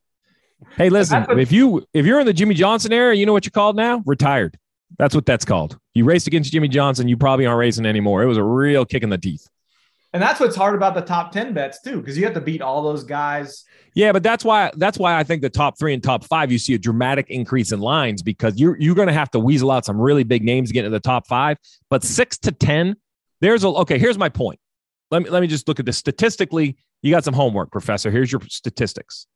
Hey, listen, what- if you if you're in the Jimmie Johnson era, you know what you're called now? Retired. That's what that's called. You raced against Jimmie Johnson, you probably aren't racing anymore. It was a real kick in the teeth. And that's what's hard about the top 10 bets, too, because you have to beat all those guys. Yeah, but that's why that's why I think the top three and top five you see a dramatic increase in lines because you're you're going to have to weasel out some really big names to get into the top five. But six to ten, there's a okay. Here's my point. Let me let me just look at this statistically. You got some homework, Professor. Here's your statistics.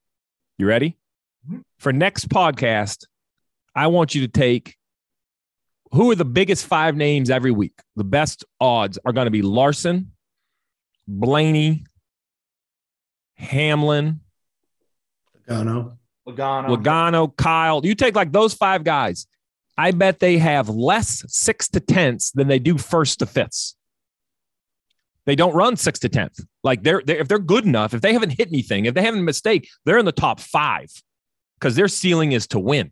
You ready? Mhm. For next podcast, I want you to take who are the biggest five names every week. The best odds are going to be Larson, Blaney, Hamlin, Logano. Logano. Logano, Kyle. You take like those five guys. I bet they have less six to tenths than they do first to fifths. They don't run six to tenth. Like they're, they're if they're good enough, if they haven't hit anything, if they haven't mistake, they're in the top five because their ceiling is to win.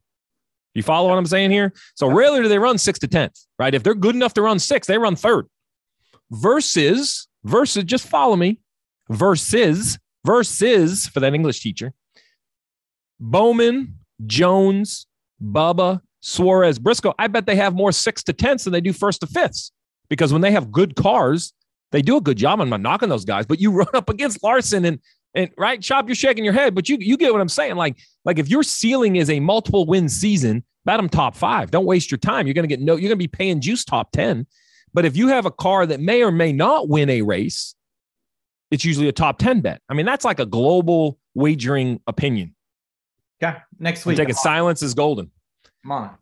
You follow what I'm saying here? So rarely do they run six to tenth, right? If they're good enough to run six, they run third. Versus, versus, just follow me. Versus, versus for that English teacher. Bowman, Jones, Bubba, Suarez, Briscoe, I bet they have more six to tenths than they do first to fifths. Because when they have good cars, they do a good job. I'm not knocking those guys, but you run up against Larson and and right, Chop, you're shaking your head, but you you get what I'm saying. Like, like if your ceiling is a multiple win season, bet them top five. Don't waste your time. You're gonna get no, you're gonna be paying juice top 10. But if you have a car that may or may not win a race, it's usually a top 10 bet. I mean, that's like a global wagering opinion. Okay. Next week. taking I'm on- silence is golden. I'm on.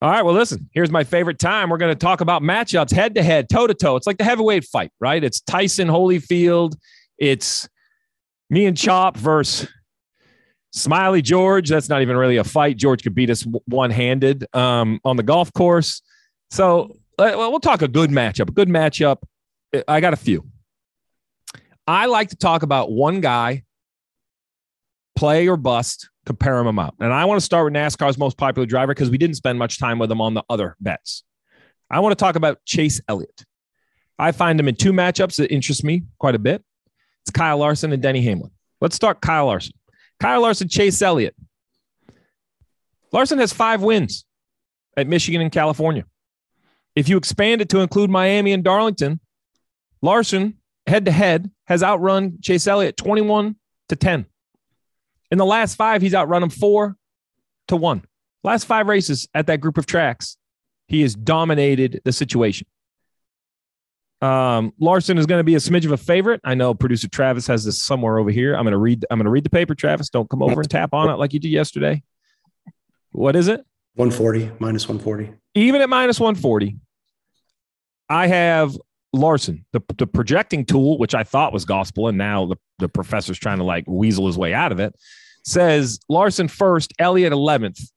All right. Well, listen, here's my favorite time. We're going to talk about matchups head to head, toe to toe. It's like the heavyweight fight, right? It's Tyson Holyfield. It's me and Chop versus Smiley George. That's not even really a fight. George could beat us one handed um, on the golf course. So well, we'll talk a good matchup. A good matchup. I got a few. I like to talk about one guy play or bust, compare them out. And I want to start with NASCAR's most popular driver because we didn't spend much time with him on the other bets. I want to talk about Chase Elliott. I find him in two matchups that interest me quite a bit. It's Kyle Larson and Denny Hamlin. Let's start Kyle Larson. Kyle Larson, Chase Elliott. Larson has five wins at Michigan and California. If you expand it to include Miami and Darlington, Larson head to head has outrun Chase Elliott 21 to 10. In the last five, he's outrun him four to one. Last five races at that group of tracks, he has dominated the situation. Um, Larson is going to be a smidge of a favorite. I know producer Travis has this somewhere over here. I'm going to read. I'm going to read the paper. Travis, don't come over and tap on it like you did yesterday. What is it? 140 minus 140. Even at minus 140, I have Larson, the, the projecting tool, which I thought was gospel, and now the, the professor's trying to like weasel his way out of it, says Larson first, Elliott 11th.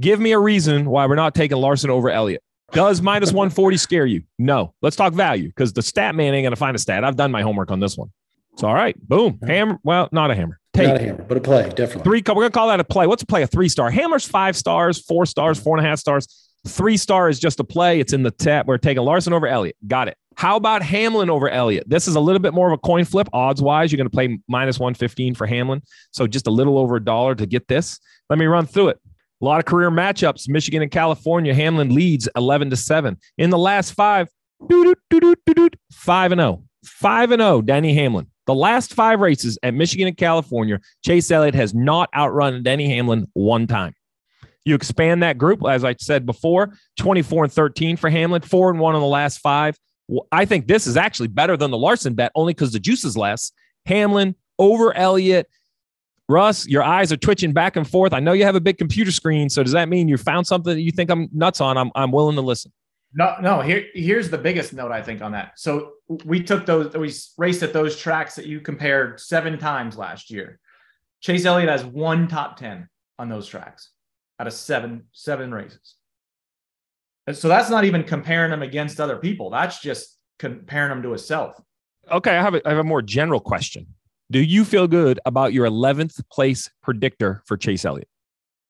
Give me a reason why we're not taking Larson over Elliott. Does minus 140 scare you? No. Let's talk value because the stat man ain't going to find a stat. I've done my homework on this one. It's all right. Boom. Hammer. Well, not a hammer. Take. Not a hammer, but a play, definitely. Three. We're going to call that a play. What's a play? A three star. Hammer's five stars, four stars, four and a half stars. Three star is just a play. It's in the tap. We're taking Larson over Elliott. Got it. How about Hamlin over Elliott? This is a little bit more of a coin flip odds wise. You're going to play minus 115 for Hamlin. So just a little over a dollar to get this. Let me run through it. A lot of career matchups. Michigan and California. Hamlin leads 11 to 7. In the last five, 5 and 0. 5 and 0, Denny Hamlin. The last five races at Michigan and California, Chase Elliott has not outrun Denny Hamlin one time. You expand that group, as I said before, 24 and 13 for Hamlin, four and one in the last five. Well, I think this is actually better than the Larson bet, only because the juice is less. Hamlin over Elliott. Russ, your eyes are twitching back and forth. I know you have a big computer screen. So does that mean you found something that you think I'm nuts on? I'm, I'm willing to listen. No, no. Here, here's the biggest note I think on that. So we took those, we raced at those tracks that you compared seven times last year. Chase Elliott has one top 10 on those tracks out of seven seven races. And so that's not even comparing him against other people. That's just comparing him to himself. Okay, I have a, I have a more general question. Do you feel good about your 11th place predictor for Chase Elliott?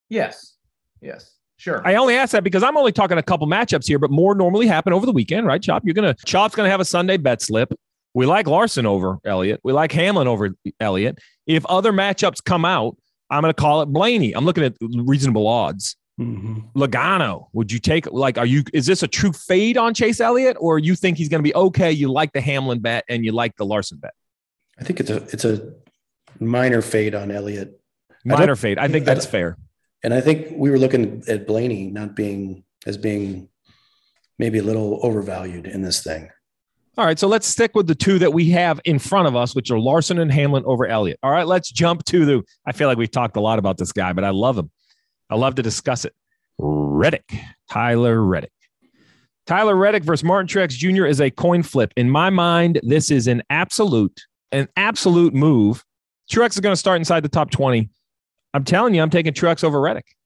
Yes. Yes. Sure. I only ask that because I'm only talking a couple matchups here, but more normally happen over the weekend, right? Chop, you're gonna Chop's gonna have a Sunday bet slip. We like Larson over Elliott. We like Hamlin over Elliott. If other matchups come out, I'm going to call it Blaney. I'm looking at reasonable odds. Mm-hmm. Logano, would you take like? Are you? Is this a true fade on Chase Elliott, or you think he's going to be okay? You like the Hamlin bet and you like the Larson bet? I think it's a it's a minor fade on Elliott. Minor I fade. I think that's I, fair. And I think we were looking at Blaney not being as being maybe a little overvalued in this thing. All right, so let's stick with the two that we have in front of us, which are Larson and Hamlin over Elliott. All right, let's jump to the. I feel like we've talked a lot about this guy, but I love him. I love to discuss it. Reddick, Tyler Reddick. Tyler Reddick versus Martin Truex Jr. is a coin flip. In my mind, this is an absolute, an absolute move. Truex is going to start inside the top 20. I'm telling you, I'm taking Truex over Reddick.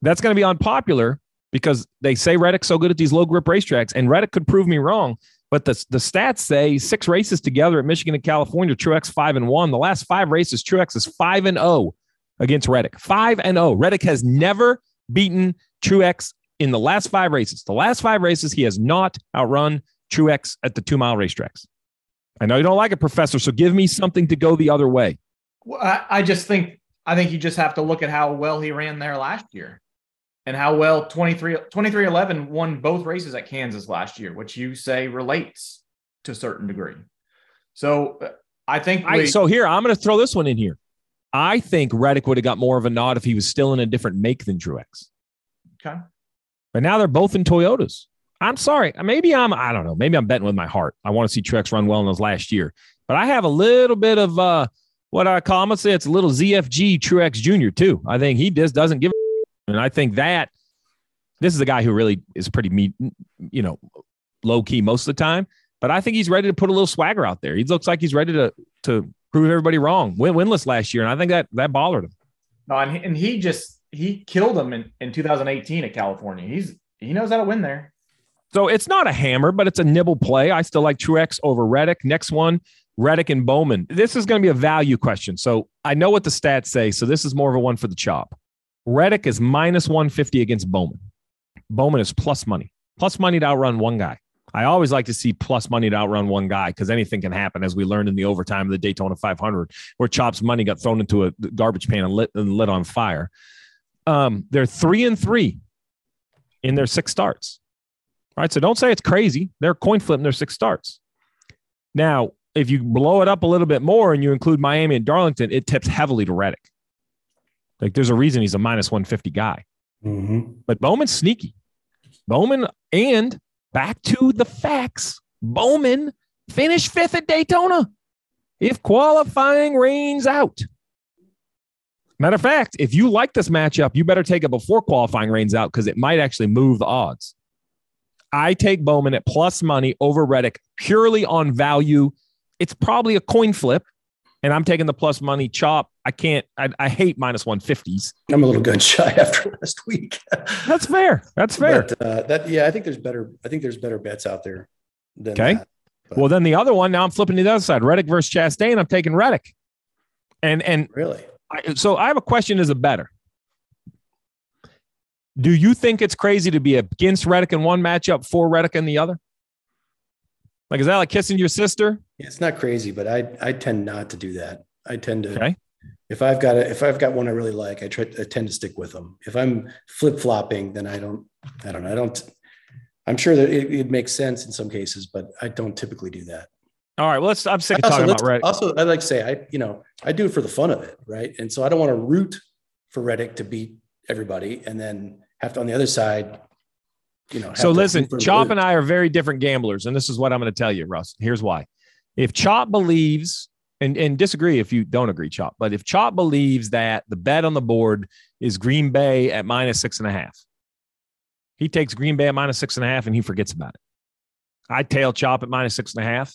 That's going to be unpopular because they say Reddick's so good at these low grip racetracks, and Reddick could prove me wrong. But the, the stats say six races together at Michigan and California, Truex five and one. The last five races, Truex is five and oh against Reddick. Five and oh. Reddick has never beaten Truex in the last five races. The last five races, he has not outrun Truex at the two mile racetracks. I know you don't like it, Professor. So give me something to go the other way. Well, I, I just think I think you just have to look at how well he ran there last year and how well 23 23XI won both races at Kansas last year, which you say relates to a certain degree. So uh, I think we, I, so. Here, I'm going to throw this one in here. I think Reddick would have got more of a nod if he was still in a different make than Truex. Okay. But now they're both in Toyotas. I'm sorry. Maybe I'm, I don't know. Maybe I'm betting with my heart. I want to see Truex run well in those last year. But I have a little bit of uh, what I call, I'm going to say it's a little ZFG Truex Jr. too. I think he just doesn't give and I think that this is a guy who really is pretty, meat, you know, low key most of the time. But I think he's ready to put a little swagger out there. He looks like he's ready to to prove everybody wrong. Win winless last year, and I think that that bothered him. No, and he, and he just he killed him in, in 2018 at California. He's he knows how to win there. So it's not a hammer, but it's a nibble play. I still like Truex over Reddick. Next one, Reddick and Bowman. This is going to be a value question. So I know what the stats say. So this is more of a one for the chop. Reddick is minus 150 against Bowman. Bowman is plus money, plus money to outrun one guy. I always like to see plus money to outrun one guy because anything can happen, as we learned in the overtime of the Daytona 500, where Chop's money got thrown into a garbage pan and lit, and lit on fire. Um, they're three and three in their six starts. All right. So don't say it's crazy. They're coin flipping their six starts. Now, if you blow it up a little bit more and you include Miami and Darlington, it tips heavily to Reddick. Like there's a reason he's a minus 150 guy. Mm-hmm. But Bowman's sneaky. Bowman and back to the facts. Bowman finished fifth at Daytona. If qualifying rains out. Matter of fact, if you like this matchup, you better take it before qualifying rains out because it might actually move the odds. I take Bowman at plus money over Reddick purely on value. It's probably a coin flip, and I'm taking the plus money chop. I can't, I, I hate minus 150s. I'm a little gun shy after last week. That's fair. That's fair. But, uh, that yeah, I think there's better. I think there's better bets out there. Than Okay. that. Well, then the other one, now I'm flipping to the other side. Reddick versus Chastain. I'm taking Reddick. And, and Really? I, so I have a question as a better. Do you think it's crazy to be against Reddick in one matchup, for Reddick in the other? Like, is that like kissing your sister? It's not crazy, but I I tend not to do that. I tend to Okay. if I've got a, if I've got one I really like, I try I tend to stick with them. If I'm flip flopping, then I don't I don't know. I don't. I'm sure that it, it makes sense in some cases, but I don't typically do that. All right. Well, let's. I'm sick of also, talking about Reddick. also, I like to say I you know I do it for the fun of it, right? And so I don't want to root for Reddick to beat everybody, and then have to on the other side, you know. have So to listen, root for him to Chop and I are very different gamblers, and this is what I'm going to tell you, Russ. Here's why. If Chop believes, and, and disagree if you don't agree, Chop, but if Chop believes that the bet on the board is Green Bay at minus six and a half, he takes Green Bay at minus six and a half and he forgets about it. I tail Chop at minus six and a half.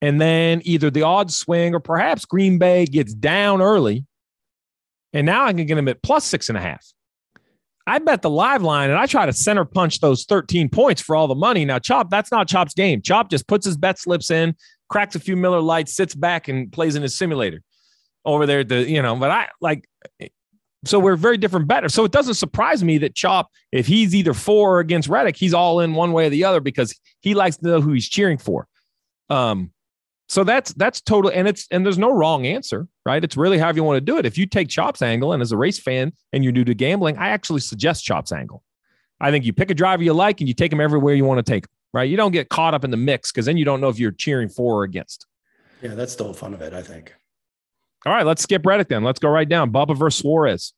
And then either the odds swing or perhaps Green Bay gets down early. And now I can get him at plus six and a half. I bet the live line and I try to center punch those 13 points for all the money. Now, Chop, that's not Chop's game. Chop just puts his bet slips in, cracks a few Miller Lites, sits back and plays in his simulator over there. The, you know, but I like, so we're very different better. So it doesn't surprise me that Chop, if he's either for or against Reddick, he's all in one way or the other because he likes to know who he's cheering for. Um, so that's that's total, and it's and there's no wrong answer, right? It's really however you want to do it. If you take Chop's angle, and as a race fan and you're new to gambling, I actually suggest Chop's angle. I think you pick a driver you like and you take him everywhere you want to take him, right? You don't get caught up in the mix because then you don't know if you're cheering for or against. Yeah, that's the whole fun of it. I think. All right, let's skip Reddick then. Let's go right down. Bubba versus Suarez.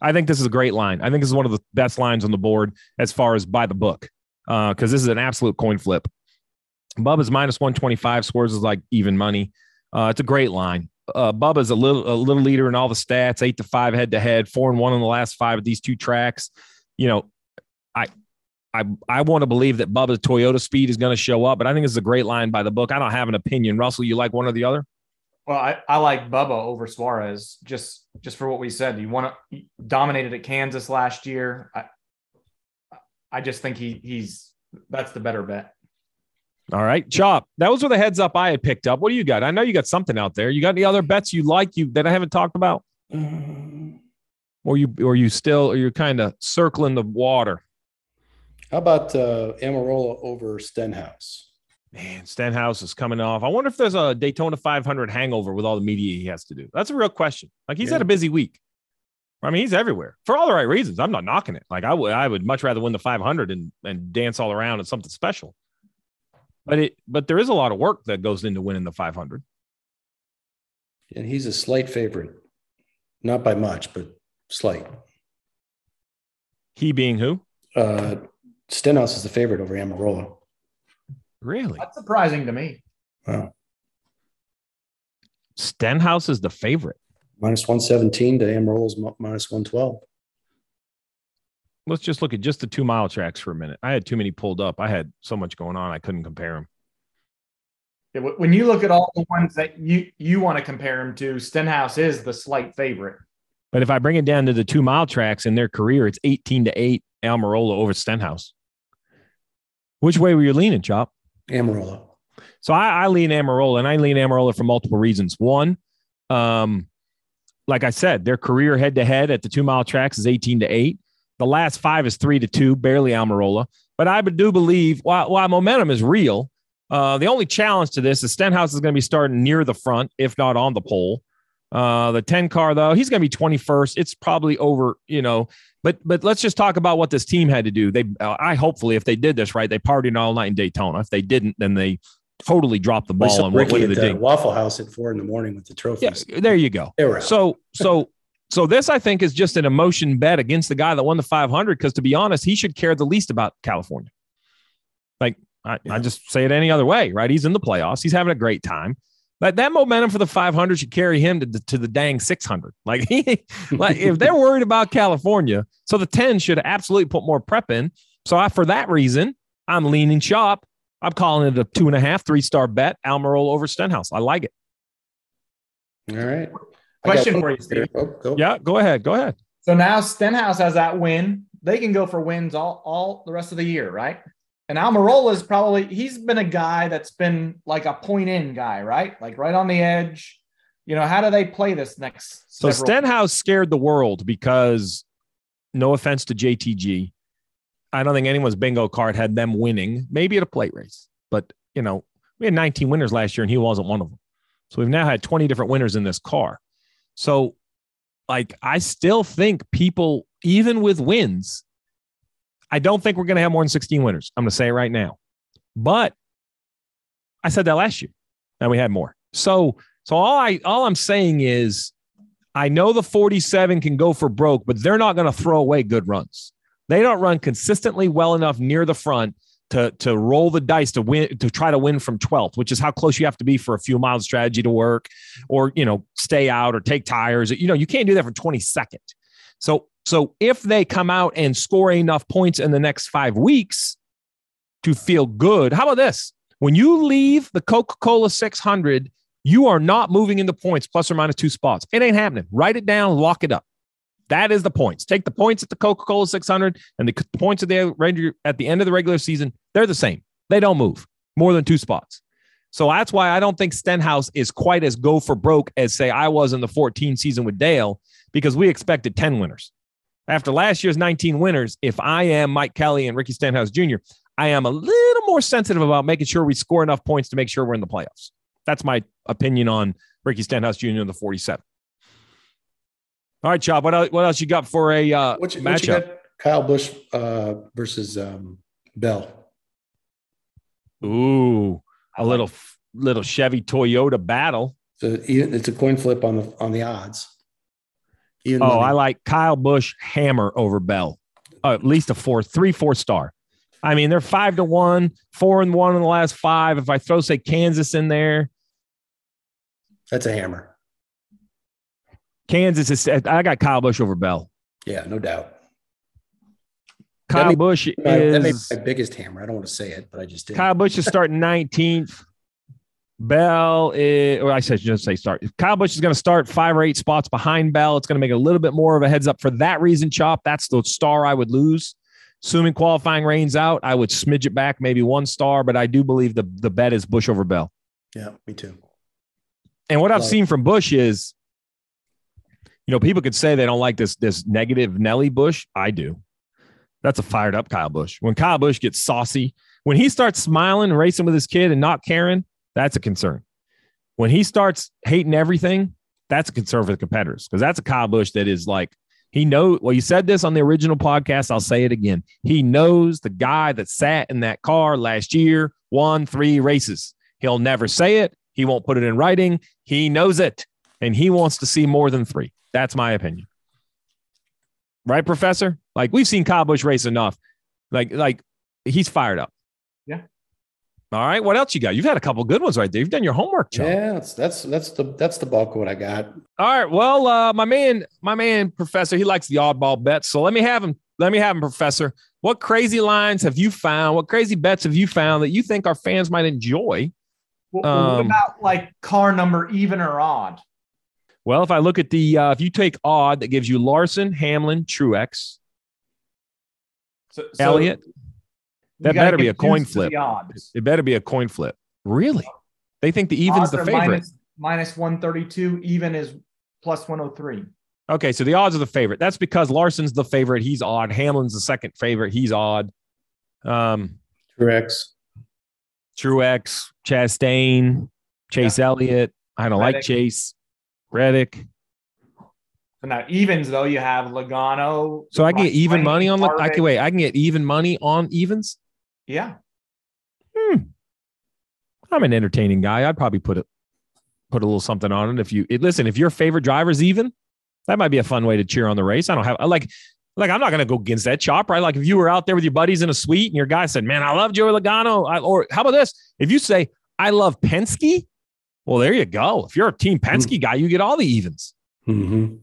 I think this is a great line. I think this is one of the best lines on the board as far as by the book, because this is an absolute coin flip. Bubba's minus 125. Suarez is like even money. Uh, it's a great line. Uh, Bubba's a little a little leader in all the stats, eight to five head to head, four and one in the last five of these two tracks. You know, I I I want to believe that Bubba's Toyota speed is going to show up, but I think it's a great line by the book. I don't have an opinion. Russell, you like one or the other? Well, I, I like Bubba over Suarez just just for what we said. You want to dominated at Kansas last year. I I just think he he's that's the better bet. All right, Chop. Those were the heads up I had picked up. What do you got? I know you got something out there. You got any other bets you like you that I haven't talked about, Um, or you or you still or you're kind of circling the water? How about uh, Almirola over Stenhouse? Man, Stenhouse is coming off. I wonder if there's a Daytona 500 hangover with all the media he has to do. That's a real question. Like he's Yeah. had a busy week. I mean, he's everywhere for all the right reasons. I'm not knocking it. Like I would, I would much rather win the 500 and and dance all around in something special. But it, but there is a lot of work that goes into winning the 500. And he's a slight favorite, not by much, but slight. He being who? Uh, Stenhouse is the favorite over Almirola. Really? That's surprising to me. Wow. Stenhouse is the favorite. Minus 117 to Almirola's mi- minus 112. let's just look at just the two mile tracks for a minute. I had too many pulled up. I had so much going on, I couldn't compare them. Yeah, When you look at all the ones that you you want to compare them to, Stenhouse is the slight favorite. But if I bring it down to the two mile tracks in their career, it's 18 to 8 Almirola over Stenhouse. Which way were you leaning, Chop? Almirola. So I, I lean Almirola, and I lean Almirola for multiple reasons. One, um, like I said, their career head to head at the two mile tracks is 18 to 8. The last five is three to two, barely Almirola. But I do believe while, while momentum is real, uh, the only challenge to this is Stenhouse is going to be starting near the front, if not on the pole. Uh, the 10 car, though, he's going to be 21st. It's probably over, you know. But but let's just talk about what this team had to do. They, uh, I hopefully, if they did this right, they partied all night in Daytona. If they didn't, then they totally dropped the ball and went to the Waffle House at four in the morning with the trophies. Yeah, there you go. there So so so this I think is just an emotion bet against the guy that won the 500 because to be honest, he should care the least about California. Like I, yeah. I just say it any other way, right? He's in the playoffs. He's having a great time. But that momentum for the 500 should carry him to the, to the dang 600. Like, he, like if they're worried about California, so the 10 should absolutely put more prep in. So I, for that reason, I'm leaning shop. I'm calling it a two and a half, three star bet. Almirola over Stenhouse. I like it. All right. Question for you, Steve. Oh, go. Yeah, go ahead. Go ahead. So now Stenhouse has that win. They can go for wins all, all the rest of the year, right? And Almirola is probably he's been a guy that's been like a point in guy, right? Like right on the edge. You know, how do they play this next? So Stenhouse scared the world because no offense to JTG. I don't think anyone's bingo card had them winning, maybe at a plate race. But you know, we had 19 winners last year and he wasn't one of them. So we've now had 20 different winners in this car. So like I still think people, even with wins, I don't think we're going to have more than 16 winners. I'm going to say it right now. But I said that last year, and we had more. So, so all I all I'm saying is, I know the 47 can go for broke, but they're not going to throw away good runs. They don't run consistently well enough near the front to to roll the dice to win to try to win from 12th, which is how close you have to be for a few miles strategy to work, or you know stay out or take tires. You know you can't do that for 22nd. So so if they come out and score enough points in the next five weeks to feel good, how about this? When you leave the Coca Cola 600, you are not moving into points plus or minus two spots. It ain't happening. Write it down, lock it up. That is the points. Take the points at the Coca Cola 600 and the points at the at the end of the regular season. They're the same. They don't move more than two spots. So that's why I don't think Stenhouse is quite as go for broke as say I was in the 14 season with Dale because we expected 10 winners. After last year's 19 winners, if I am Mike Kelley and Ricky Stenhouse Jr., I am a little more sensitive about making sure we score enough points to make sure we're in the playoffs. That's my opinion on Ricky Stenhouse Jr. in the 47. All right, Chop. What else, what else you got for a uh, what you, matchup? What Kyle Busch uh, versus um, Bell. Ooh, a little little Chevy Toyota battle. So it's a coin flip on the on the odds. Even oh, I like Kyle Busch hammer over Bell. Uh, at least a four, three, four star. I mean, they're five to one, four and one in the last five. If I throw, say, Kansas in there, that's a hammer. Kansas is. I got Kyle Busch over Bell. Yeah, no doubt. Kyle Busch is that may be my biggest hammer. I don't want to say it, but I just did. Kyle Busch is starting 19th. Bell is, or I should just say start. Kyle Busch is going to start five or eight spots behind Bell. It's going to make a little bit more of a heads up for that reason. Chop. That's the star I would lose. Assuming qualifying rains out, I would smidge it back maybe one star, but I do believe the the bet is Busch over Bell. Yeah, me too. And what I've seen from Busch is, you know, people could say they don't like this this negative Nelly Busch. I do. That's a fired up Kyle Busch. When Kyle Busch gets saucy, when he starts smiling racing with his kid and not caring, that's a concern. When he starts hating everything, that's a concern for the competitors because that's a Kyle Busch that is like, he knows, well, you said this on the original podcast. I'll say it again. He knows the guy that sat in that car last year won three races. He'll never say it. He won't put it in writing. He knows it and he wants to see more than three. That's my opinion. Right, Professor? Like we've seen Kyle Busch race enough. Like, like he's fired up. All right. What else you got? You've had a couple good ones right there. You've done your homework, John. Yeah, that's that's that's the that's the bulk of what I got. All right. Well, uh, my man, my man, Professor, he likes the oddball bets. So let me have him. Let me have him, Professor. What crazy lines have you found? What crazy bets have you found that you think our fans might enjoy? Well, um, what about like car number even or odd? Well, if I look at the uh, if you take odd, that gives you Larson, Hamlin, Truex, so, so Elliott. That better be a coin flip. It better be a coin flip. Really? They think the even's Odds the favorite. minus- minus 132. Even is plus 103. Okay, so the odds are the favorite. That's because Larson's the favorite. He's odd. Hamlin's the second favorite. He's odd. Um, Truex. Truex, Chastain, Chase Elliott. I don't like Chase. Reddick. So now evens though, you have Logano. So I can get even money on the. I can wait. I can get even money on evens. Yeah. I'm an entertaining guy. I'd probably put it, put a little something on it. If you listen, if your favorite driver's even, that might be a fun way to cheer on the race. I don't have I like, like I'm not gonna go against that chop, right? Like if you were out there with your buddies in a suite and your guy said, "Man, I love Joey Logano," I, or how about this? If you say, "I love Penske," well, there you go. If you're a Team Penske guy, you get all the evens, Mm-hmm.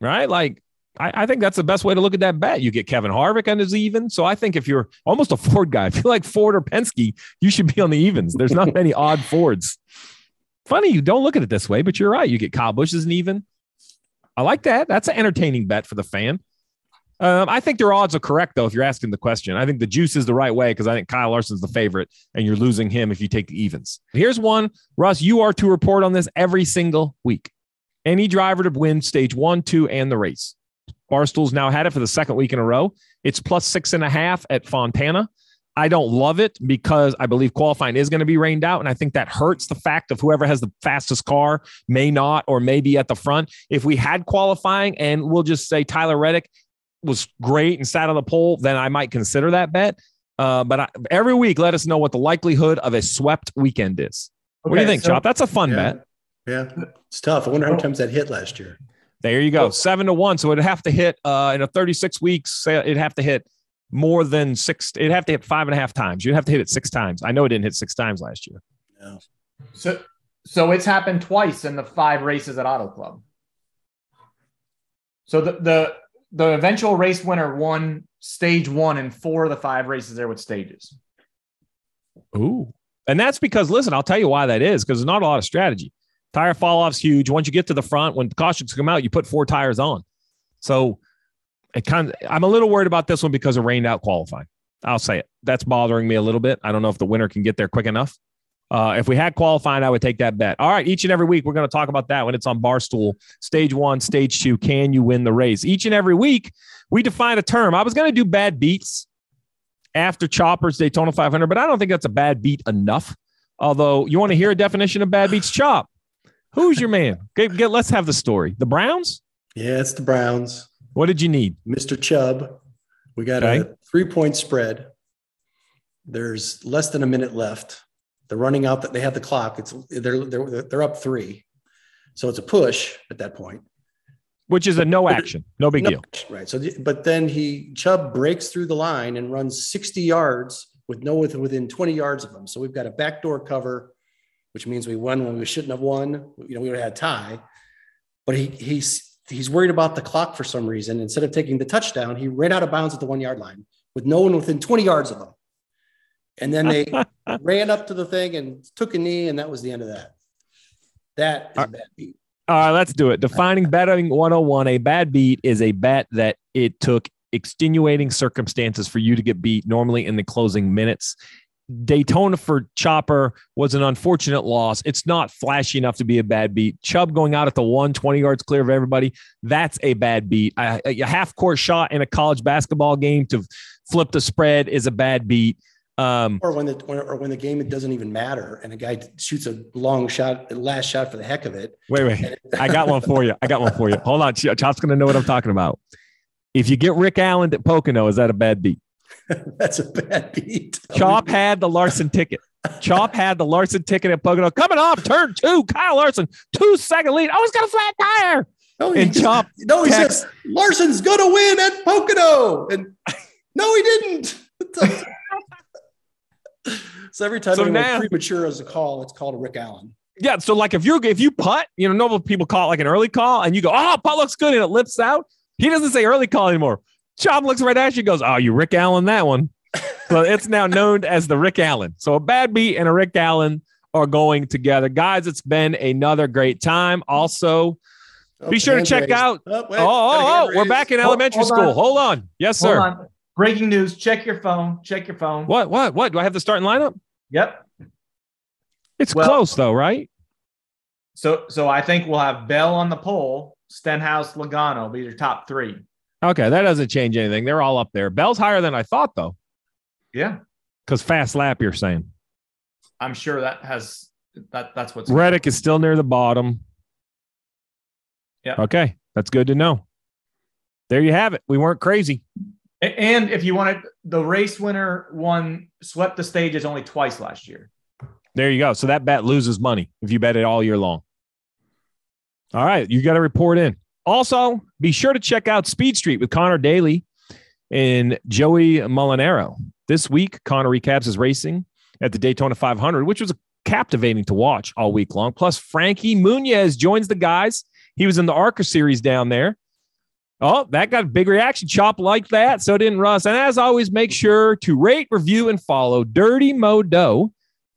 right? Like. I, I think that's the best way to look at that bet. You get Kevin Harvick on his even. So I think if you're almost a Ford guy, if you like Ford or Penske, you should be on the evens. There's not many odd Fords. Funny, you don't look at it this way, but you're right. You get Kyle Busch as an even. I like that. That's an entertaining bet for the fan. Um, I think their odds are correct, though, if you're asking the question. I think the juice is the right way because I think Kyle Larson's the favorite and you're losing him if you take the evens. Here's one. Russ, you are to report on this every single week. Any driver to win stage one, two, and the race. Barstool's now had it for the second week in a row. It's plus six and a half at Fontana. I don't love it because I believe qualifying is going to be rained out. And I think that hurts the fact of whoever has the fastest car may not or may be at the front. If we had qualifying and we'll just say Tyler Reddick was great and sat on the pole, then I might consider that bet. Uh, but I, every week, let us know what the likelihood of a swept weekend is. what do you think, so- Chop? That's a fun Yeah. bet. Yeah. It's tough. I wonder how many times that hit last year. There you go. Seven to one. So it'd have to hit uh, in a 36 weeks, say it'd have to hit more than six. It'd have to hit five and a half times. You'd have to hit it six times. I know it didn't hit six times last year. No. So, so it's happened twice in the five races at Auto Club. So the the the eventual race winner won stage one in four of the five races there with stages. Ooh. And that's because, listen, I'll tell you why that is because there's not a lot of strategy. Tire fall off's huge. Once you get to the front, when the cautions come out, you put four tires on. So it kind of, I'm a little worried about this one because it rained out qualifying. I'll say it. That's bothering me a little bit. I don't know if the winner can get there quick enough. Uh, if we had qualifying, I would take that bet. All right. Each and every week, we're going to talk about that when it's on Barstool. Stage one, stage two. Can you win the race? Each and every week, we define a term. I was going to do bad beats after Chopper's Daytona 500, but I don't think that's a bad beat enough. Although you want to hear a definition of bad beats, Chop. Who's your man? Get, get, let's have the story. The Browns? Yeah, it's the Browns. What did you need? Mr. Chubb. We got Okay. a three point spread. There's less than a minute left. They're running out that they have the clock. It's they're they're they're up three. So it's a push at that point. Which is a no action, no big No, deal. Right. So, but then he Chubb breaks through the line and runs 60 yards with no within 20 yards of him. So we've got a backdoor cover, which means we won when we shouldn't have won. You know, we would have had a tie. But he he's he's worried about the clock for some reason. Instead of taking the touchdown, he ran out of bounds at the one yard line with no one within 20 yards of him. And then they ran up to the thing and took a knee, and that was the end of that. That is a bad beat. All right, let's do it. Defining betting 101 a bad beat is a bet that it took extenuating circumstances for you to get beat, normally in the closing minutes. Daytona for Chopper was an unfortunate loss. It's not flashy enough to be a bad beat. Chubb going out at the one, 20 yards clear of everybody. That's a bad beat. A, a half court shot in a college basketball game to flip the spread is a bad beat. Um, Or when the or when the game it doesn't even matter, and a guy shoots a long shot, last shot for the heck of it. Wait, wait. I got one for you. I got one for you. Hold on. Ch- Chop's going to know what I'm talking about. If you get Rick Allen at Pocono, is that a bad beat? That's a bad beat. Chop had the Larson ticket. Chop had the Larson ticket at Pocono. Coming off turn two, Kyle Larson, two second lead. Oh, he's got a flat tire. No, And he, Chop no, he text- says Larson's gonna win at Pocono, and no, he didn't. so every time So now- premature as a call, it's called a Rick Allen. Yeah. So, like, if you if you putt, you know, normal people call it like an early call, and you go, oh, putt looks good, and it lips out. He doesn't say early call anymore. Chop looks right at you, and goes, oh, you Rick Allen that one. so it's now known as the Rick Allen. So a bad beat and a Rick Allen are going together, guys. It's been another great time. Also, Oh, be sure to check raised. out. Oh, wait, oh, oh, oh, we're back in Hold- elementary hold school. on. Hold on. Yes, Hold sir. on. Breaking news. Check your phone. Check your phone. What? What? What? Do I have the starting lineup? Yep. It's Well- close though, right? So so I think we'll have Bell on the pole, Stenhouse, Logano be your top three. Okay, that doesn't change anything. They're all up there. Bell's higher than I thought though, Yeah. because fast lap. You're saying I'm sure that has that that's what's Reddick is still near the bottom. Yeah. Okay, that's good to know. There you have it. We weren't crazy. And if you wanted the race winner won swept the stages only twice last year. There you go. So that bet loses money if you bet it all year long. All right, you got to report in. Also, be sure to check out Speed Street with Conor Daly and Joey Molinaro. This week, Connor recaps his racing at the Daytona 500, which was captivating to watch all week long. Plus, Frankie Muniz joins the guys. He was in the ARCA series down there. Oh, that got a big reaction. Chop like that. So didn't Russ. And as always, make sure to rate, review, and follow Dirty Modo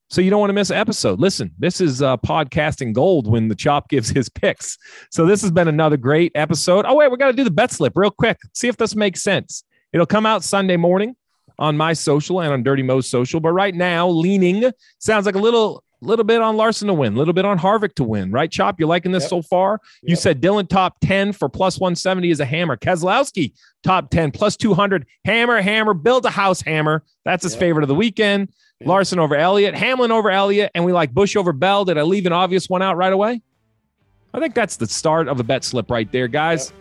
so you don't want to miss an episode. Listen, this is uh, podcasting gold when the chop gives his picks. So this has been another great episode. Oh wait, we got to do the bet slip real quick. See if this makes sense. It'll come out Sunday morning on my social and on Dirty Mo's social. But right now, leaning sounds like a little little bit on Larson to win, a little bit on Harvick to win. Right, Chop? You liking this Yep. so far? You said Dillon top 10 for plus 170 is a hammer. Keselowski top 10 plus 200. Hammer, hammer, build a house hammer. That's his Yep. favorite of the weekend. Yeah. Larson over Elliott, Hamlin over Elliott, and we like Busch over Bell. Did I leave an obvious one out right away? I think that's the start of a bet slip right there, guys.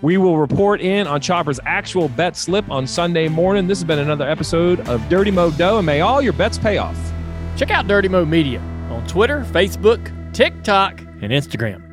We will report in on Chopper's actual bet slip on Sunday morning. This has been another episode of Dirty Modo, and may all your bets pay off. Check out Dirty Mo Media on Twitter, Facebook, TikTok, and Instagram.